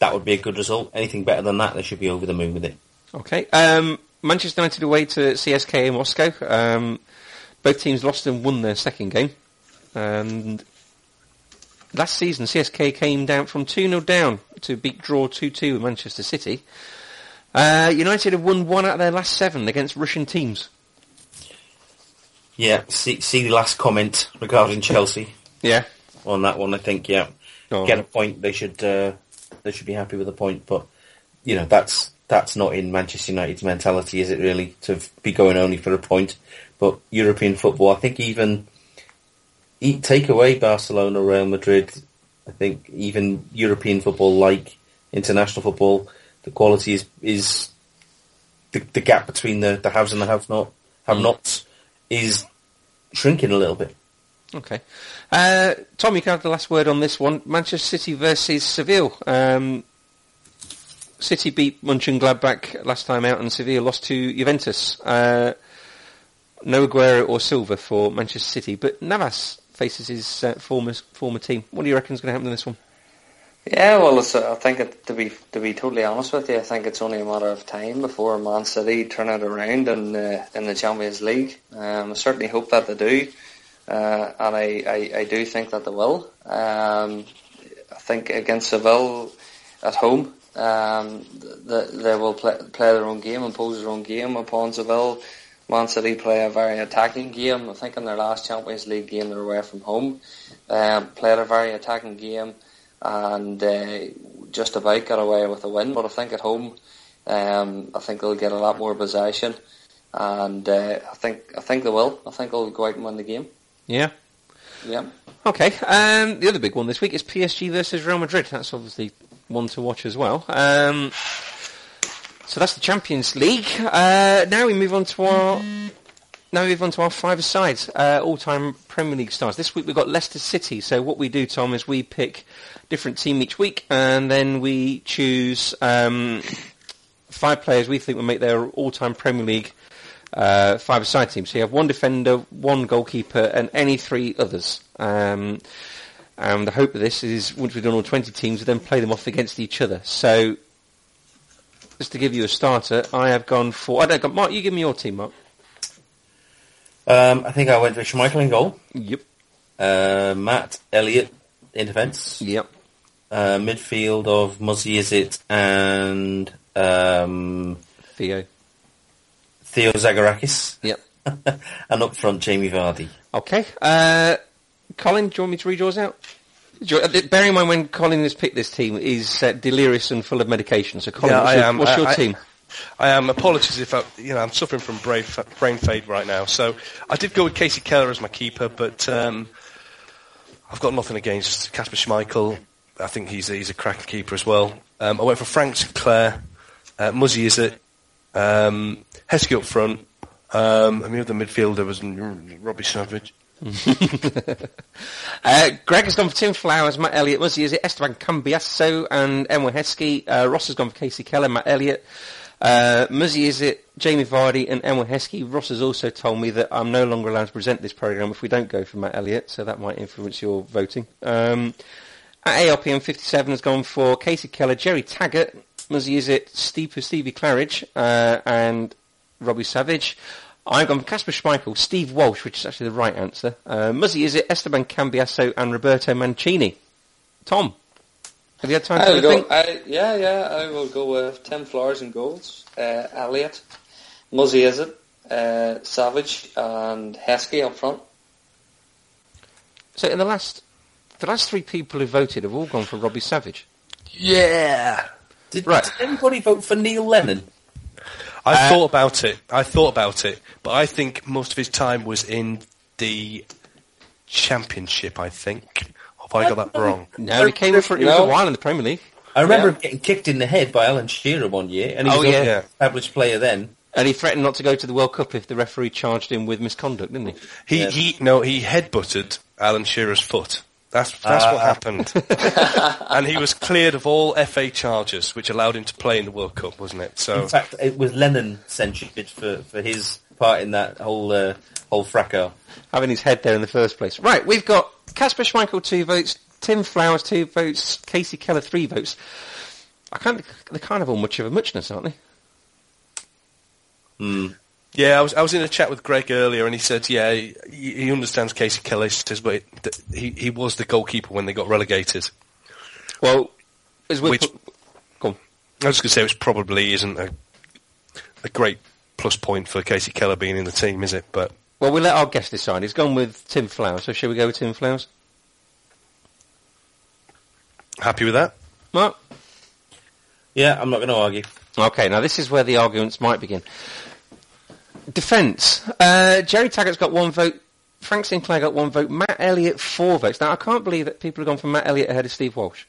that would be a good result. Anything better than that, they should be over the moon with it. Okay. Um, Manchester United away to CSK in Moscow. Um, both teams lost and won their second game. And last season, CSK came down from 2-0 down to beat draw 2-2 with Manchester City. Uh, United have won one out of their last seven against Russian teams. Yeah, see, see the last comment regarding Chelsea [LAUGHS] Yeah. on that one. I think yeah, Oh. get a point. They should uh, they should be happy with a point, but you know that's that's not in Manchester United's mentality, is it really, to be going only for a point? But European football, I think even take away Barcelona, Real Madrid. I think even European football, like international football, the quality is is the, the gap between the, the haves and the have not have nots is shrinking a little bit. Okay. Uh, Tom, you can have the last word on this one. Manchester City versus Seville. Um, City beat Munchen Gladbach last time out and Seville lost to Juventus. Uh, no Aguero or Silva for Manchester City, but Navas faces his uh, former former team. What do you reckon is going to happen in this one? Yeah, well, uh, I think it, to be to be totally honest with you, I think it's only a matter of time before Man City turn it around in uh, in the Champions League. Um, I certainly hope that they do, uh, and I, I, I, do think that they will. Um, I think against Seville at home, um, the, they will play, play their own game, impose their own game upon Seville. Man City play a very attacking game. I think in their last Champions League game, they were away from home, um, played a very attacking game and uh, just about got away with a win. But I think at home, um, I think they'll get a lot more possession, and uh, I think I think they will. I think they'll go out and win the game. Yeah. Yeah. Okay. Um, the other big one this week is PSG versus Real Madrid. That's obviously one to watch as well. Um, so that's the Champions League. Uh, now we move on to our now we move on to our five sides, uh, all-time Premier League stars. This week we've got Leicester City. So what we do, Tom, is we pick different team each week, and then we choose um, five players we think will make their all-time Premier League uh, five-side team. So you have one defender, one goalkeeper, and any three others. Um, and the hope of this is once we've done all 20 teams, we then play them off against each other. So just to give you a starter, I have gone for. I don't. Mark, you give me your team, Mark. Um, I think I went with Schmeichel in goal. Yep. Uh, Matt Elliott in defence. Yep. Uh, midfield of Muzzy Izzet and um, Theo. Theo Zagorakis. Yep. [LAUGHS] and up front, Jamie Vardy. Okay. Uh, Colin, do you want me to read yours out? You, uh, bearing in mind when Colin has picked this team, is uh, delirious and full of medication. So, Colin, yeah, what's, I your, am. what's I, your I, team? I am. Apologies if I, you know, I'm suffering from brain, brain fade right now. So I did go with Kasey Keller as my keeper, but um, I've got nothing against Kasper Schmeichel. I think he's a, he's a cracking keeper as well. Um, I went for Frank Sinclair, uh, Muzzy Izzet, um, Heskey up front, um, and the other midfielder was Robbie Savage. [LAUGHS] uh, Greg has gone for Tim Flowers, Matt Elliott, Muzzy Izzet, Esteban Cambiasso, and Emile Heskey. Uh, Ross has gone for Kasey Keller, Matt Elliott. Uh, Muzzy Izzet, Jamie Vardy, and Emile Heskey. Ross has also told me that I'm no longer allowed to present this program if we don't go for Matt Elliott, so that might influence your voting. Um, at ARPM 57 has gone for Kasey Keller, Gerry Taggart, Muzzy Izzet, Steve, Stevie Claridge, uh, and Robbie Savage. I've gone for Kasper Schmeichel, Steve Walsh, which is actually the right answer. Uh, Muzzy it Esteban Cambiasso, and Roberto Mancini. Tom, have you had time to go, think? I, yeah, yeah, I will go with Tim Flowers and goals, uh, Elliott, Muzzy Izzet, uh, Savage, and Heskey up front. So in the last, the last three people who voted have all gone for Robbie Savage. Yeah. Did, Right. did anybody vote for Neil Lennon? I Uh, thought about it. I thought about it, but I think most of his time was in the championship. I think. Have I got that wrong? No, he came for it was a while in the Premier League, I remember Yeah. him getting kicked in the head by Alan Shearer one year, and he Oh, was yeah. an Yeah. established player then. and he threatened not to go to the World Cup if the referee charged him with misconduct, didn't he? He Yes. he no he headbutted Alan Shearer's foot. That's that's what Ah. happened, [LAUGHS] and he was cleared of all FA charges, which allowed him to play in the World Cup, wasn't it? So In fact, it was Lennon censured for, for his part in that whole uh, whole fracas. Having his head there in the first place. Right, we've got Kasper Schmeichel two votes, Tim Flowers two votes, Kasey Keller three votes. I can't. They're kind of all much of a muchness, aren't they? Yeah, I was I was in a chat with Greg earlier, and he said, yeah, he, he understands Casey Kelly, he says, but it, he he was the goalkeeper when they got relegated. Well, as Which- put, go. I was going to say, which probably isn't a a great plus point for Kasey Keller being in the team, is it? But Well, we'll let our guest decide. He's gone with Tim Flowers, so shall we go with Tim Flowers? happy with that. Mark? Yeah, I'm not going to argue. Okay, now this is where the arguments might begin. Defence. Uh, Gerry Taggart's got one vote. Frank Sinclair got one vote. Matt Elliott, four votes. Now, I can't believe that people have gone for Matt Elliott ahead of Steve Walsh.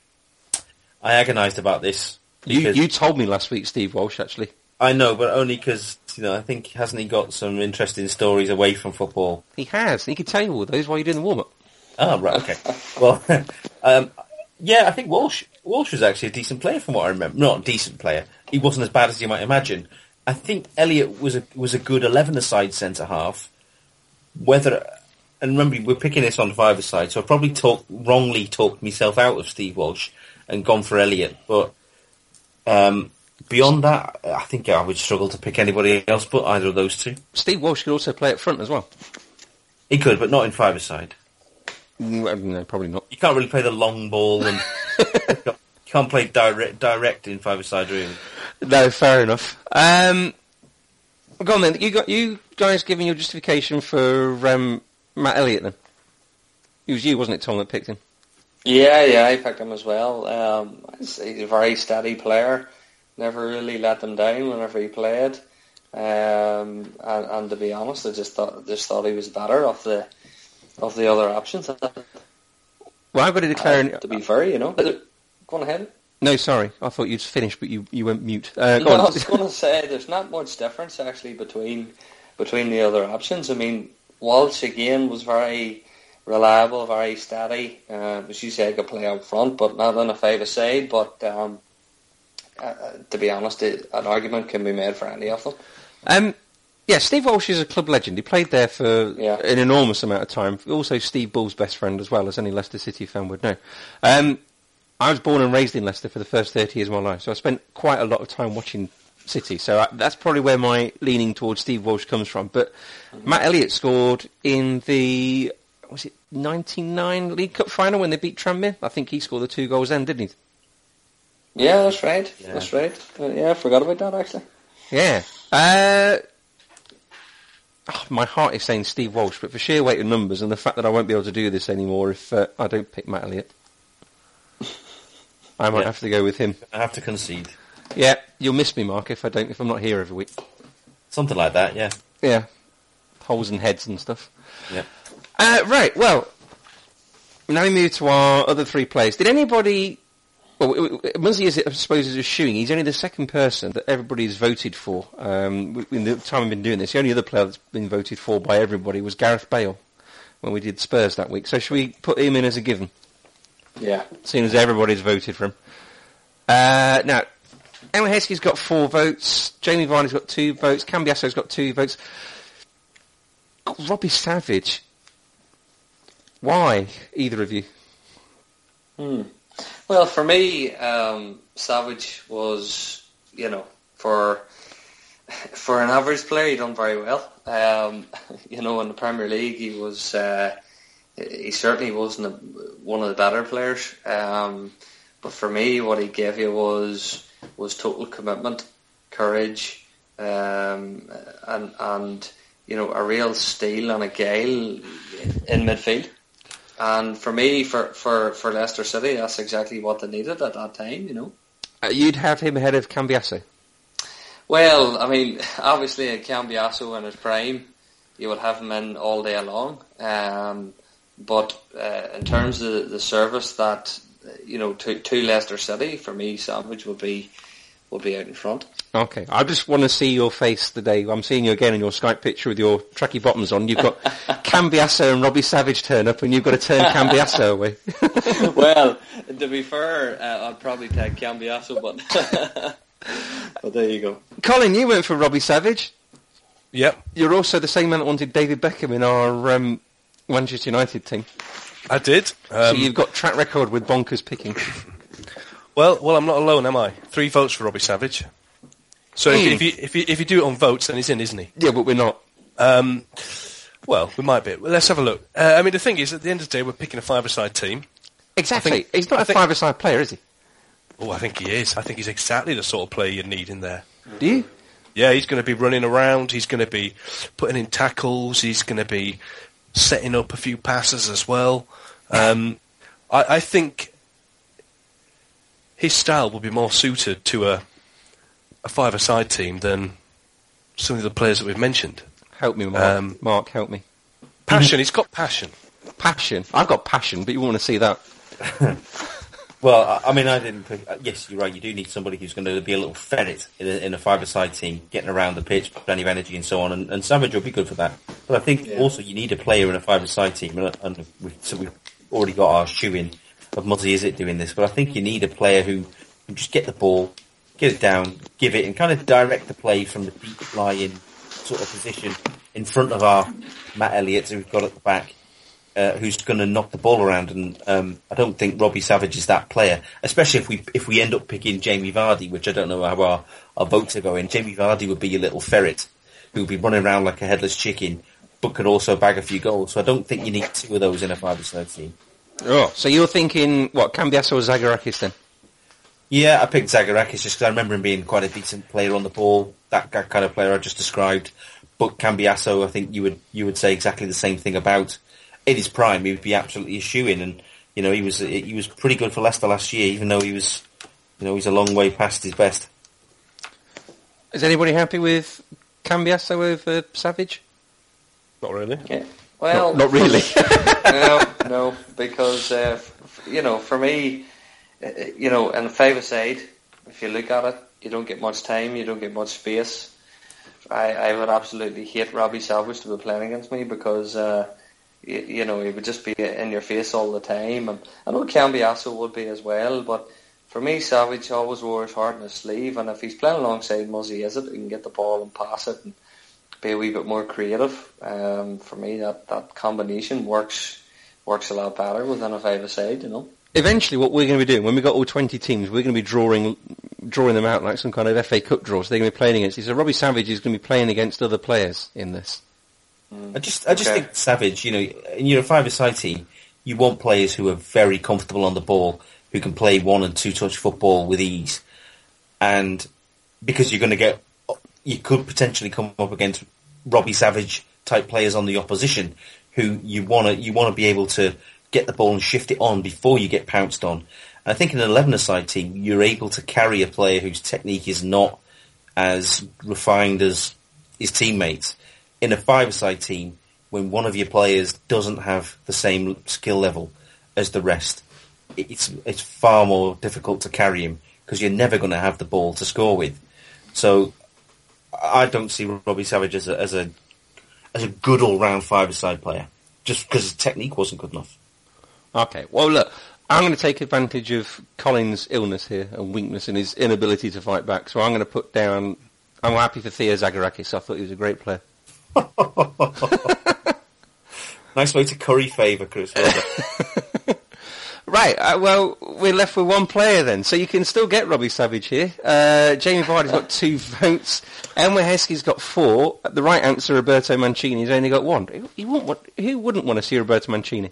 I agonised about this. You, you told me last week, Steve Walsh, actually. I know, but only because you know I think hasn't he got some interesting stories away from football? He has. He could tell you all those while you're doing the warm-up. Oh right, okay. well, [LAUGHS] um, yeah, I think Walsh Walsh was actually a decent player from what I remember. Not a decent player. He wasn't as bad as you might imagine. I think Elliot was a was a good eleven aside centre half. Whether and remember we're picking this on five aside, so I probably talked wrongly talked myself out of Steve Walsh and gone for Elliot, But um, beyond that, I think I would struggle to pick anybody else but either of those two. Steve Walsh could also play up front as well. He could, but not in five-a-side. Mm, No, probably not. You can't really play the long ball and [LAUGHS] you can't play direct direct in five-a-side really. No, fair enough. Um, go on then. You got you guys giving your justification for um, Matt Elliott then. It was you, wasn't it, Tom, that picked him? Yeah, yeah, I picked him as well. Um, he's he's a very steady player. Never really let them down whenever he played. Um, and, and to be honest, I just thought just thought he was better of the of the other options. Well, I've got to declare. Uh, to be fair, you know. Go on ahead. No, sorry, I thought you'd finished, but you, you went mute. Uh, go No, I was going to say there's not much difference actually between between the other options. I mean, Walsh again was very reliable, very steady. Uh, as you said, could play out front, but not on a five-a-side. But um, uh, uh, to be honest, it, an argument can be made for any of them. Um, yeah, Steve Walsh is a club legend. He played there for Yeah. an enormous amount of time. Also, Steve Bull's best friend as well, as any Leicester City fan would know. Um, I was born and raised in Leicester for the first 30 years of my life, so I spent quite a lot of time watching City. So I, that's probably where my leaning towards Steve Walsh comes from. But Matt Elliott scored in the, was it 99 League Cup final when they beat Tranmere? I think he scored the two goals then, didn't he? Yeah, that's right. Yeah. That's right. Uh, yeah, I forgot about that actually. Yeah. Uh, oh, my heart is saying Steve Walsh, but for sheer weight of numbers and the fact that I won't be able to do this anymore if uh, I don't pick Matt Elliott, I might Yeah. have to go with him. I have to concede. Yeah, you'll miss me, Mark, if I don't. If I'm not here every week. Something like that, yeah. Yeah, holes and heads and stuff. Yeah. Uh, right. Well, now we move to our other three players. Did anybody? Well, Muzzy, is, I suppose, is assuming he's only the second person that everybody's voted for. Um, in the time I've been doing this, the only other player that's been voted for by everybody was Gareth Bale when we did Spurs that week. So should we put him in as a given, Yeah. seeing as everybody's voted for him? Uh, now, Emile Heskey's got four votes. Jamie Vardy's got two votes. Cambiasso's got two votes. Robbie Savage. Why? Either of you? Hmm. Well, for me, um, Savage was, you know, for [LAUGHS] for an average player, he done very well. Um, [LAUGHS] you know, in the Premier League, he was uh, he certainly wasn't a, one of the better players. Um, but for me, what he gave you was was total commitment, courage, um, and and you know a real steel and a gale in midfield. And for me, for, for, for Leicester City, that's exactly what they needed at that time, you know. Uh, you'd have him ahead of Cambiasso. Well, I mean, [LAUGHS] obviously at Cambiasso in his prime, you would have him in all day long. Um, but uh, in terms of the service that, you know, to, to Leicester City, for me, Savage would be would be out in front. Okay, I just want to see your face today. I'm seeing you again in your Skype picture with your tracky bottoms on. You've got [LAUGHS] Cambiasso and Robbie Savage turn up, and you've got to turn Cambiasso away. [LAUGHS] [LAUGHS] well, to be fair, uh, I'd probably take Cambiasso, but but there you go. Colin, you went for Robbie Savage. Yep, You're also the same man that wanted David Beckham in our um, Manchester United team. I did. so Um, you've got track record with bonkers picking. well, well, I'm not alone, am I? Three votes for Robbie Savage. So Hmm. if, if, you, if, you, if you do it on votes, then he's in, isn't he? Yeah, but we're not. Um, well, we might be. Well, let's have a look. Uh, I mean, the thing is, at the end of the day, we're picking a five-a-side team. Exactly. think- He's not I a think- five-a-side player, is he? Oh, I think he is. I think he's exactly the sort of player you need in there. Do you? Yeah, he's going to be running around. He's going to be putting in tackles. He's going to be setting up a few passes as well. Um, I, I think his style will be more suited to a a five-a-side team than some of the players that we've mentioned. Help me, Mark. Um, Mark, help me. Passion. he's got passion. Passion. I've got passion, but you want to see that. [LAUGHS] Well, I, mean, I didn't. Pick, uh, yes, you're right. You do need somebody who's going to be a little ferret in a, in a five-a-side team, getting around the pitch, plenty of energy and so on. And, and Savage will be good for that. But I think Yeah. also you need a player in a five-a-side team, and, and we, so we've already got our shoe in of Muzzy is it doing this. But I think you need a player who can just get the ball, get it down, give it, and kind of direct the play from the deep lying sort of position in front of our Matt Elliott, who we've got at the back. Uh, who's going to knock the ball around, and um, I don't think Robbie Savage is that player. Especially if we if we end up picking Jamie Vardy, which I don't know how our, our votes are going. Jamie Vardy would be your little ferret who would be running around like a headless chicken, but could also bag a few goals. So I don't think you need two of those in a five-a-side team. Oh, so you're thinking what Cambiasso or Zagorakis then? Yeah, I picked Zagorakis just because I remember him being quite a decent player on the ball, that, that kind of player I just described. But Cambiasso, I think you would you would say exactly the same thing about. In his prime, he would be absolutely a shoe in, and you know he was he was pretty good for Leicester last year, even though he was, you know, he's a long way past his best. Is anybody happy with Cambiasso over Savage? Not really. Yeah. Well, not, not really. [LAUGHS] [LAUGHS] no, no, because uh, you know, for me, uh, you know, in a five side, if you look at it, you don't get much time, you don't get much space. I, I would absolutely hate Robbie Savage to be playing against me because uh, you, you know he would just be in your face all the time, and I know Cambiasso would be as well, but. For me, Savage always wore his heart in his sleeve, and if he's playing alongside Muzzy Izzet, he can get the ball and pass it and be a wee bit more creative. Um, for me, that, that combination works works a lot better within a five-a-side, you know. Eventually, what we're going to be doing when we've got all 20 teams, we're going to be drawing drawing them out like some kind of FA Cup draw. So they're going to be playing against. So Robbie Savage is going to be playing against other players in this. I just, I just Okay. think Savage. You know, in your five-a-side team, you want players who are very comfortable on the ball, who can play one and two-touch football with ease, and because you're going to get, you could potentially come up against Robbie Savage type players on the opposition, who you want to, you want to be able to get the ball and shift it on before you get pounced on. And I think in an 11-a-side team, you're able to carry a player whose technique is not as refined as his teammates. In a five-a-side team, when one of your players doesn't have the same skill level as the rest, it's it's far more difficult to carry him because you're never going to have the ball to score with. So I don't see Robbie Savage as a as a as a good all-round five-a-side player just because his technique wasn't good enough. Okay. Well, look, I'm going to take advantage of Colin's illness here and weakness and his inability to fight back. So I'm going to put down. I'm happy for Theo Zagorakis. I thought he was a great player. [LAUGHS] Nice way to curry favour, Chris. [LAUGHS] Right, uh, well, we're left with one player then, so you can still get Robbie Savage here. Uh, Jamie Vardy's got two [LAUGHS] votes. Emile Heskey's got four. The right answer, Roberto Mancini's only got one. Who, you wouldn't want, who wouldn't want to see Roberto Mancini?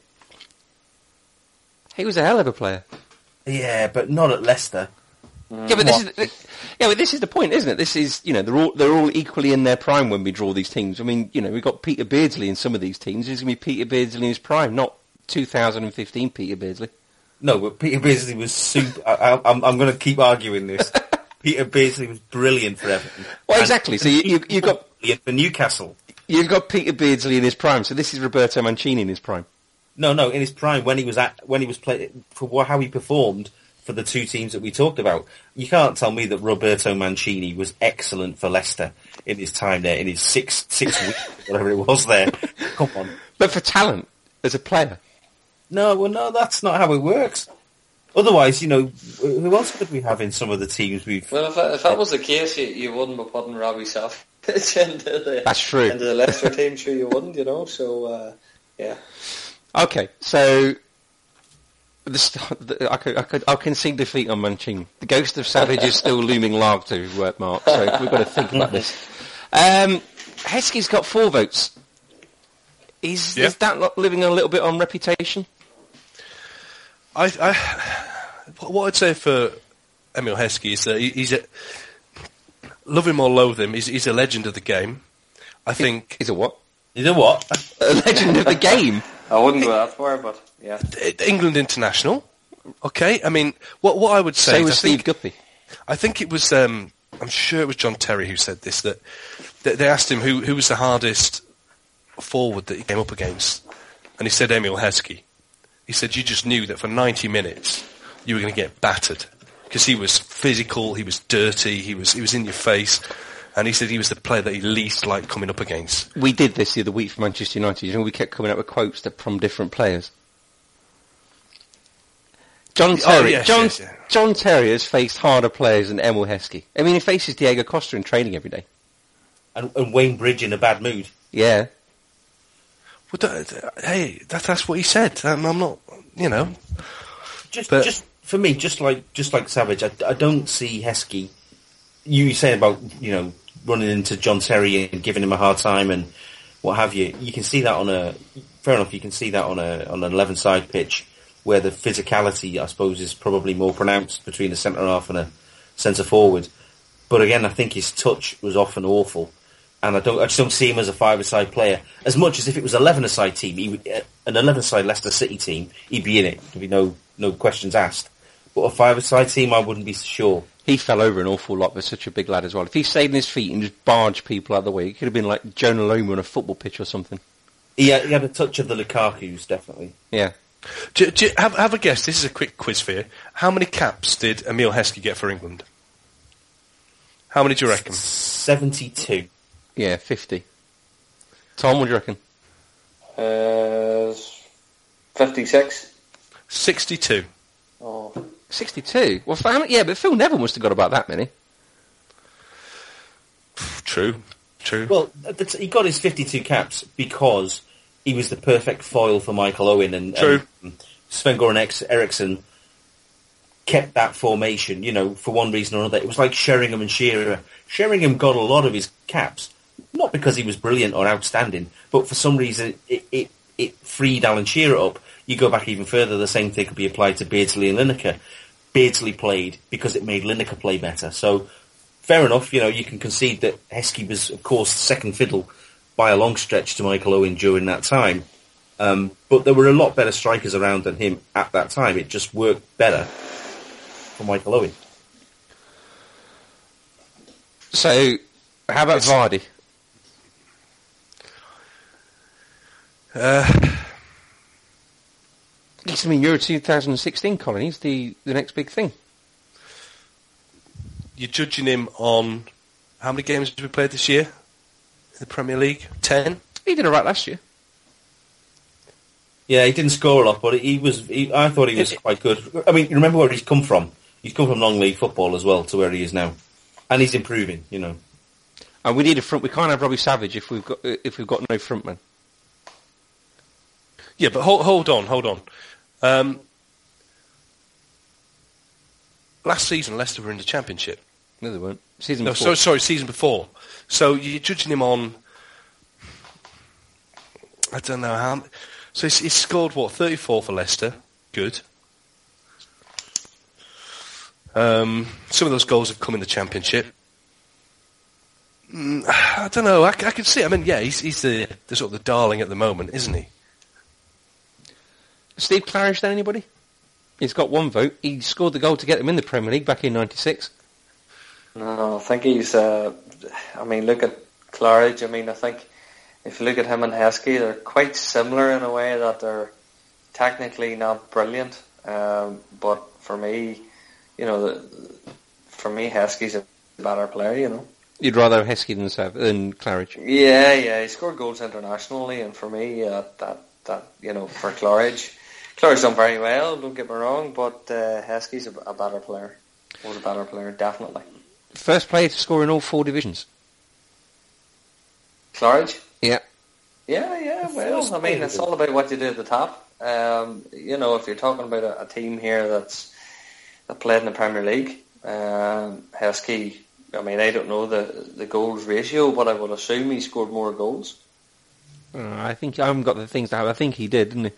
He was a hell of a player. yeah, but not at Leicester. Yeah, but this is yeah, but this is the point, isn't it? This is you know they're all they're all equally in their prime when we draw these teams. I mean, you know, we've got Peter Beardsley in some of these teams. It's going to be Peter Beardsley in his prime, not 2015 Peter Beardsley. No, but Peter Beardsley was super. I, I, I'm, I'm going to keep arguing this. [LAUGHS] Peter Beardsley was brilliant for Everton. Well, And exactly. So you, you, you've got for Newcastle. you've got Peter Beardsley in his prime. So this is Roberto Mancini in his prime. No, no, in his prime when he was at when he was playing for how he performed for the two teams that we talked about. You can't tell me that Roberto Mancini was excellent for Leicester in his time there, in his six six [LAUGHS] weeks, whatever it was there. Come on. But for talent as a player, No, well, no, that's not how it works. Otherwise, you know, who else could we have in some of the teams we've? Well, if that, if that was the case, you, you wouldn't be putting Robbie Savage [LAUGHS] into the That's true. into the Leicester team. Sure, you wouldn't, you know. So uh, yeah, okay. So the, the, I could, I could, I'll concede defeat on Mancini. The ghost of Savage is still looming large to work Mark. So we've got to think about this. Um, Heskey's got four votes. Is, Yeah. is that living a little bit on reputation? I, I, what I'd say for Emile Heskey is that he- he's a, love him or loathe him, he's, he's a legend of the game. I think he's a what? You know what? A legend of the game. [LAUGHS] I wouldn't go that far, but yeah. England international. Okay, I mean, what what I would say, So is was I Steve think, Guppy. I think it was, um, I'm sure it was John Terry who said this that, that they asked him who who was the hardest forward that he came up against, and he said Emile Heskey. He said you just knew that for 90 minutes you were going to get battered because he was physical, he was dirty, he was he was in your face, and he said he was the player that he least liked coming up against. We did this the other week for Manchester United. You know, we kept coming up with quotes that from different players. John Terry, Oh, yes, John, yes, yeah. John Terry has faced harder players than Emile Heskey. I mean, he faces Diego Costa in training every day. And, and Wayne Bridge in a bad mood. Yeah. Well, that, hey, that, that's what he said. Um, I'm not, you know. Just, But- just for me, just like just like Savage, I, I don't see Heskey. You say about you know running into John Terry and giving him a hard time and what have you. You can see that on a fair enough. You can see that on a on an eleven side pitch where the physicality, I suppose, is probably more pronounced between a centre half and a centre forward. But again, I think his touch was often awful, and I don't. I just don't see him as a five-a-side player. As much as if it was eleven-a-side team, he would, uh, an eleven-a-side Leicester City team, he'd be in it. There'd be no no questions asked. But a five-a-side team, I wouldn't be so sure. He fell over an awful lot, but such a big lad as well. If he stayed on his feet and just barged people out of the way, he could have been like Jonah Loma on a football pitch or something. Yeah, he had a touch of the Lukaku's, definitely. Yeah. Do, do, have, have a guess. This is a quick quiz for you. How many caps did Emile Heskey get for England? How many do you reckon? Seventy-two. Yeah, 50. Tom, what do you reckon? Uh, 56. 62. Oh, 62? Well, for how many- yeah, but Phil Neville must have got about that many. True. True. Well, he got his 52 caps because he was the perfect foil for Michael Owen and, True. and Sven-Goran Eriksson kept that formation, you know, for one reason or another. It was like Sheringham and Shearer. Sheringham got a lot of his caps, not because he was brilliant or outstanding, but for some reason it, it, it freed Alan Shearer up. You go back even further, the same thing could be applied to Beardsley and Lineker. Beardsley played because it made Lineker play better. So fair enough, you know, you can concede that Heskey was, of course, second fiddle by a long stretch to Michael Owen during that time. Um, but there were a lot better strikers around than him at that time. It just worked better for Michael Owen. So, how about Vardy? Uh, Yes, I mean, Euro 2016, Colin, he's the, the next big thing. you're judging him on how many games have we played this year in the Premier League? Ten. He did all right last year. Yeah, he didn't score a lot, but he was. He, I thought he was quite good. I mean, you remember where he's come from? He's come from non-league football as well to where he is now, and he's improving. You know. And we need a front. We can't have Robbie Savage if we've got if we've got no frontman. Yeah, but hold, hold on, hold on. Um, last season, Leicester were in the Championship. No, they weren't. Season No, before. sorry, sorry, season before. So you're judging him on. I don't know how. So he's, he's scored what 34 for Leicester. Good. Um, some of those goals have come in the Championship. Mm, I don't know. I can see. I mean, yeah, he's, he's the, the sort of the darling at the moment, isn't he? Steve Claridge, then anybody? He's got one vote. He scored the goal to get them in the Premier League back in '96. No, I think he's. Uh, I mean, look at Claridge. I mean, I think if you look at him and Heskey, they're quite similar in a way that they're technically not brilliant. Um, but for me, you know, the, for me, Heskey's a better player. You know. You'd rather have Heskey than, Sav- than Claridge. Yeah, yeah, he scored goals internationally, and for me, uh, that that you know, for Claridge, Claridge's done very well. Don't get me wrong, but uh, Heskey's a, a better player. Was a better player, definitely. First player to score in all four divisions. Claridge. Yeah. Yeah, yeah. Well, I mean, it's all about what you do at the top. Um, you know, if you're talking about a, a team here that's that played in the Premier League, um, Heskey. I mean, I don't know the the goals ratio, but I would assume he scored more goals. Uh, I think I haven't got the things to have. I think he did, didn't he?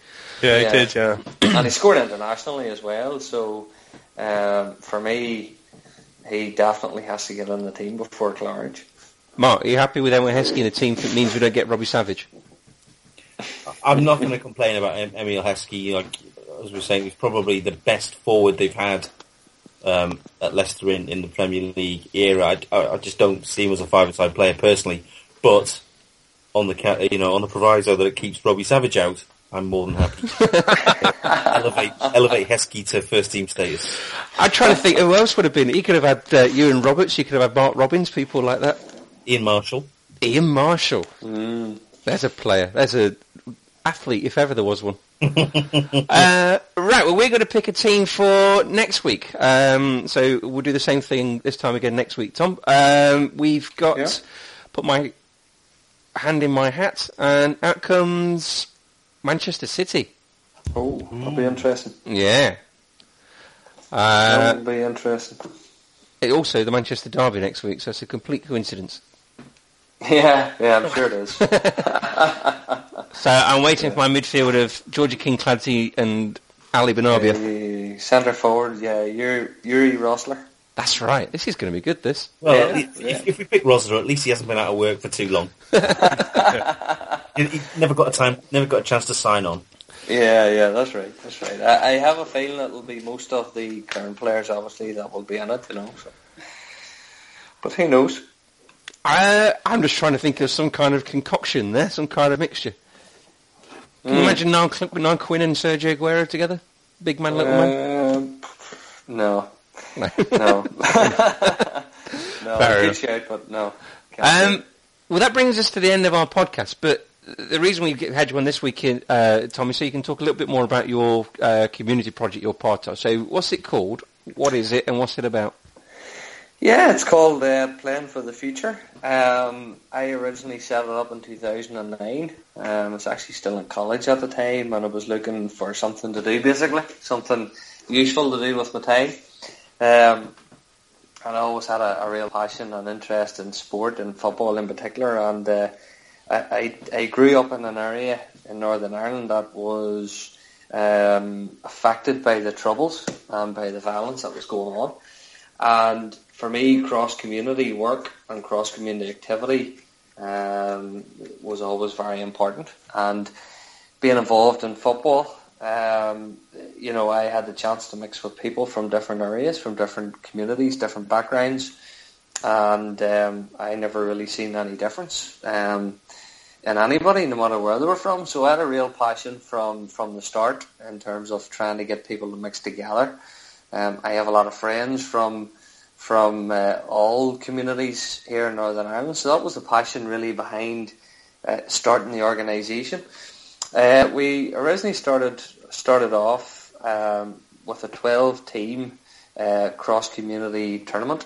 Yeah, Yeah. he did. Yeah. and he scored internationally as well. So um, for me, he definitely has to get on the team before Claridge. Mark, are you happy with Emile Heskey in the team if it means we don't get Robbie Savage? I'm not going to complain about Emile Heskey. Like as we were saying, he's probably the best forward they've had um, at Leicester in, in the Premier League era. I, I, I just don't see him as a five-a-side player personally, but on the you know on the proviso that it keeps Robbie Savage out, I'm more than happy. [LAUGHS] elevate elevate Heskey to first team status. I'm trying to think who else would have been. He could have had uh, Iwan Roberts. You could have had Mark Robins, people like that. Ian Marshall. Ian Marshall. There's a player. There's a athlete, if ever there was one. [LAUGHS] uh, right, well, we're going to pick a team for next week. Um, so we'll do the same thing this time again next week, Tom. Um, we've got Yeah. put my hand in my hat, and out comes Manchester City. Oh, that'll be interesting. Yeah. Uh, That'll be interesting. it also the Manchester Derby next week, so it's a complete coincidence. [LAUGHS] Yeah, yeah, I'm sure it is. [LAUGHS] So I'm waiting for my midfield of Georgi Kinkladze and Ali Benarbia. Uh, centre forward, yeah, Yuri, Yuri Rosler. That's right. This is going to be good. This. Well, Yeah, if, yeah. if we pick Rosler, at least he hasn't been out of work for too long. [LAUGHS] he, he never got a time, never got a chance to sign on. Yeah, yeah, that's right, that's right. I, I have a feeling it'll be most of the current players, obviously, that will be in it, you know. So. But who knows? I, I'm just trying to think of some kind of concoction there, some kind of mixture. Can Hmm. you imagine Niall, Cl- Quinn and Sergio Aguero together? Big man, little man. Um, no, No. no. [LAUGHS] [LAUGHS] no, Fair good shout, but no. Um, well, that brings us to the end of our podcast. But the reason we had you on this week, uh, Tommy, so you can talk a little bit more about your uh, community project you're part of. So, what's it called? What is it, and what's it about? Yeah, it's called uh, Playing for the Future. Um, I originally set it up in 2009. Um, I was actually still in college at the time and I was looking for something to do basically, something useful to do with my time. Um, and I always had a, a real passion and interest in sport and football in particular and uh, I, I, grew up in an area in Northern Ireland that was um, affected by the troubles and by the violence that was going on. And for me, cross community work and cross community activity um, was always very important. And being involved in football, um, you know, I had the chance to mix with people from different areas, from different communities, different backgrounds, and um, I never really seen any difference um, in anybody, no matter where they were from. So I had a real passion from from the start in terms of trying to get people to mix together. Um, I have a lot of friends from from uh, all communities here in Northern Ireland, so that was the passion really behind uh, starting the organisation. Uh, we originally started started off um, with a 12 team uh, cross community tournament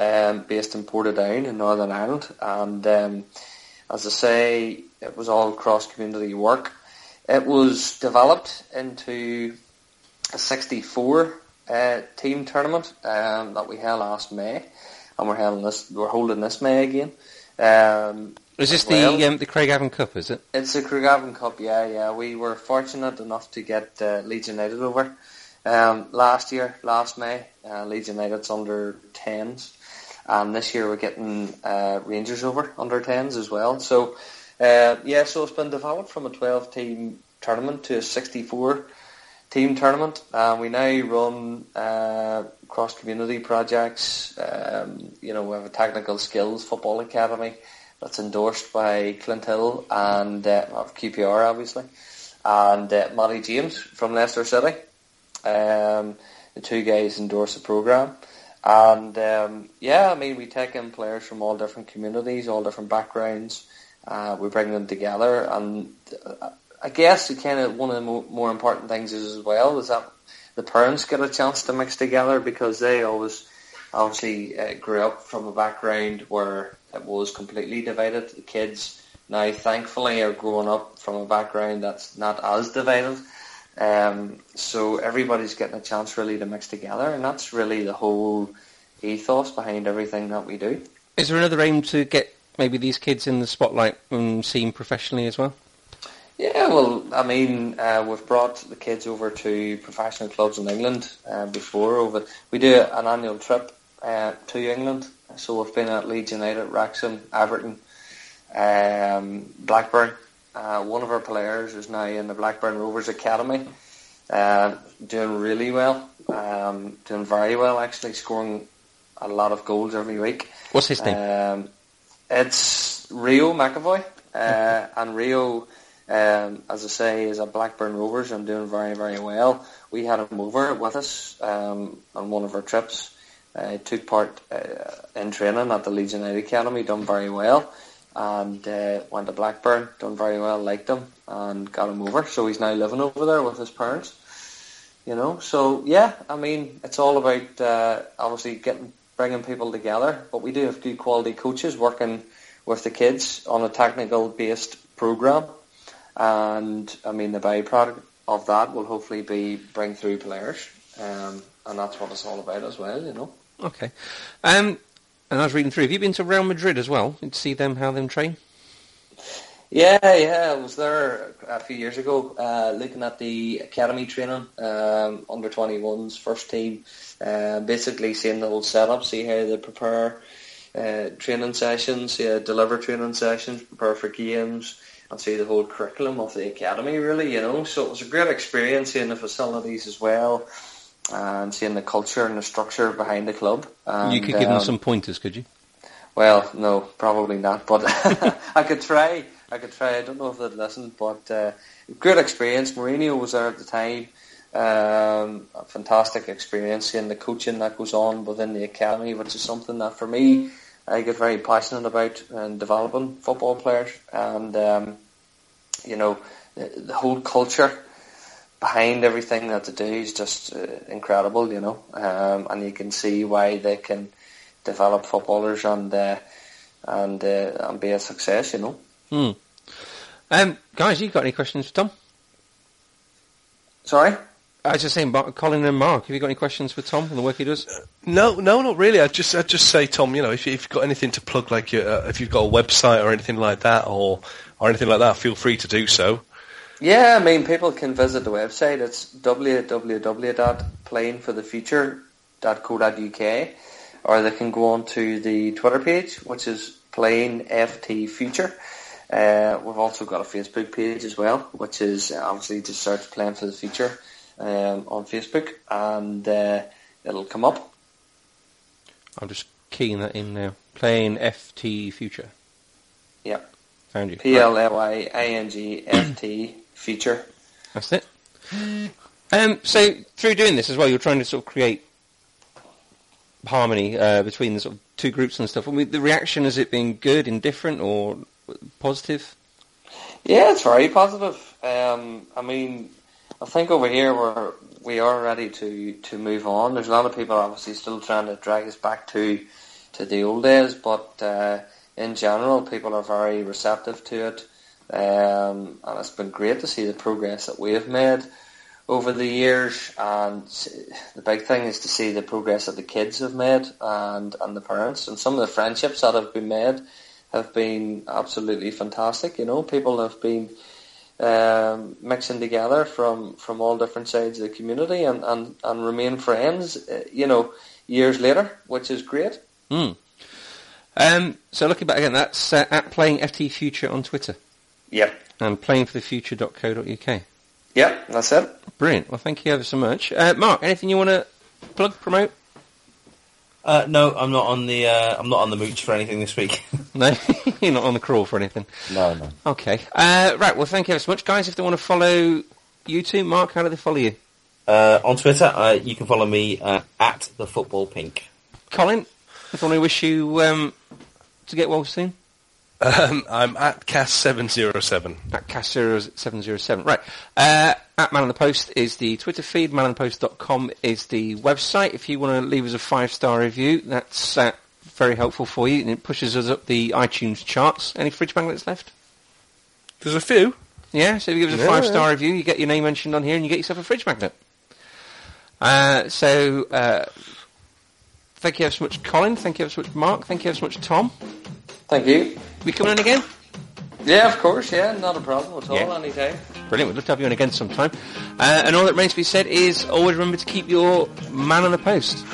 um, based in Portadown in Northern Ireland, and um, as I say, it was all cross community work. It was developed into a 64 uh, team tournament um, that we held last May, and we're holding this we're holding this May again. Um, Is this well. the um, the Craigavon Cup? Is it? It's the Craigavon Cup, yeah, yeah. We were fortunate enough to get uh, Leeds United over um, last year, last May. Uh, Leeds United's under 10s. And this year we're getting uh, Rangers over under 10s as well. So, uh, yeah, so it's been developed from a 12-team tournament to a 64 team tournament. Uh, we now run uh, cross-community projects. Um, you know, we have a technical skills football academy that's endorsed by Clint Hill and uh, QPR, obviously, and uh, Matty James from Leicester City. Um, the two guys endorse the program. And um, yeah, I mean, we take in players from all different communities, all different backgrounds. Uh, we bring them together, and uh, I guess kind of one of the mo- more important things is as well is that the parents get a chance to mix together because they always obviously uh, grew up from a background where it was completely divided. The kids now, thankfully, are growing up from a background that's not as divided. Um, so everybody's getting a chance really to mix together, and that's really the whole ethos behind everything that we do. Is there another aim to get maybe these kids in the spotlight and seen professionally as well? Yeah, well, I mean, uh, we've brought the kids over to professional clubs in England uh, before. Over, we do an annual trip uh, to England, so we've been at Leeds United, Wrexham, Everton, um, Blackburn. Uh, one of our players is now in the Blackburn Rovers Academy, uh, doing really well, um, doing very well actually, scoring a lot of goals every week. What's his name? Um, it's Rio McAvoy, uh, and Rio, um, as I say, is at Blackburn Rovers and doing very, very well. We had him over with us um, on one of our trips. Uh, took part uh, in training at the Leeds United Academy, done very well, and uh, went to Blackburn, done very well, liked him, and got him over. So he's now living over there with his parents. You know, so yeah, I mean, it's all about uh, obviously getting bringing people together, but we do have good quality coaches working with the kids on a technical based program, and I mean the byproduct of that will hopefully be bring through players, um, and that's what it's all about as well, you know. Okay. Um, and I was reading through. Have you been to Real Madrid as well? to see them how them train? Yeah, yeah, I was there a few years ago, uh, looking at the academy training, um, under 21s, first team, uh, basically seeing the whole setup, see how they prepare uh, training sessions, yeah, deliver training sessions, prepare for games, and see the whole curriculum of the academy, really, you know. So it was a great experience seeing the facilities as well, and seeing the culture and the structure behind the club. And, you could give um, them some pointers, could you? Well, no, probably not, but [LAUGHS] I could try. I could try. I don't know if they'd listen, but uh, great experience. Mourinho was there at the time. Um, a fantastic experience seeing the coaching that goes on within the academy, which is something that for me I get very passionate about and developing football players. And um, you know, the, the whole culture behind everything that they do is just uh, incredible. You know, um, and you can see why they can develop footballers and uh, and uh, and be a success. You know. Hmm. Um, guys, you got any questions for Tom? Sorry. I was just saying, Colin and Mark, have you got any questions for Tom and the work he does? No, no, not really. I just, I just say, Tom, you know, if, you, if you've got anything to plug, like your, uh, if you've got a website or anything like that, or or anything like that, feel free to do so. Yeah, I mean, people can visit the website. It's www.playingforthefuture.co.uk, or they can go on to the Twitter page, which is Playing FT Future. Uh, we've also got a Facebook page as well, which is uh, obviously just search Playing for the Future um, on Facebook, and uh, it'll come up. I'm just keying that in now. Playing FT Future. Yeah, Found you. P L L I N G F T Future. That's it. Um, so through doing this as well, you're trying to sort of create harmony uh, between the sort of two groups and stuff. I mean, the reaction has it been good, indifferent, or positive? Yeah, it's very positive. Um, I mean, I think over here we're we are ready to, to move on. There's a lot of people obviously still trying to drag us back to to the old days, but uh, in general, people are very receptive to it, um, and it's been great to see the progress that we have made over the years. And the big thing is to see the progress that the kids have made and and the parents and some of the friendships that have been made have been absolutely fantastic. You know, people have been um, mixing together from, from all different sides of the community and, and, and remain friends, uh, you know, years later, which is great. Mm. Um, so looking back again, that's uh, at playing FT Future on Twitter Yep. and playingforthefuture.co.uk. Yep, that's it. Brilliant. Well, thank you ever so much. Uh, Mark, anything you want to plug, promote? Uh, no, I'm not on the uh, I'm not on the mooch for anything this week. [LAUGHS] No, [LAUGHS] you're not on the crawl for anything. no, no. Okay. Uh, right. Well, thank you ever so much, guys. If they want to follow you two, Mark, how do they follow you? Uh, on Twitter, uh, you can follow me uh, at the football pink. Colin, if I want to wish you um, to get well soon. Um, I'm at Cas707. At Cas707. Right. Uh, at Man on the Post is the Twitter feed. manonthepost.com is the website. If you want to leave us a five-star review, that's uh, very helpful for you, and it pushes us up the iTunes charts. Any fridge magnets left? There's a few. Yeah, so if you give us a Yeah, five-star review, you get your name mentioned on here, and you get yourself a fridge magnet. Uh, so, uh, thank you ever so much, Colin. Thank you ever so much, Mark. Thank you ever so much, Tom. Thank you we coming in again? Yeah, of course. Yeah, not a problem at all. Yeah. Anytime. Brilliant. We'd love to have you on again sometime. Uh, and all that remains to be said is always remember to keep your man on the post.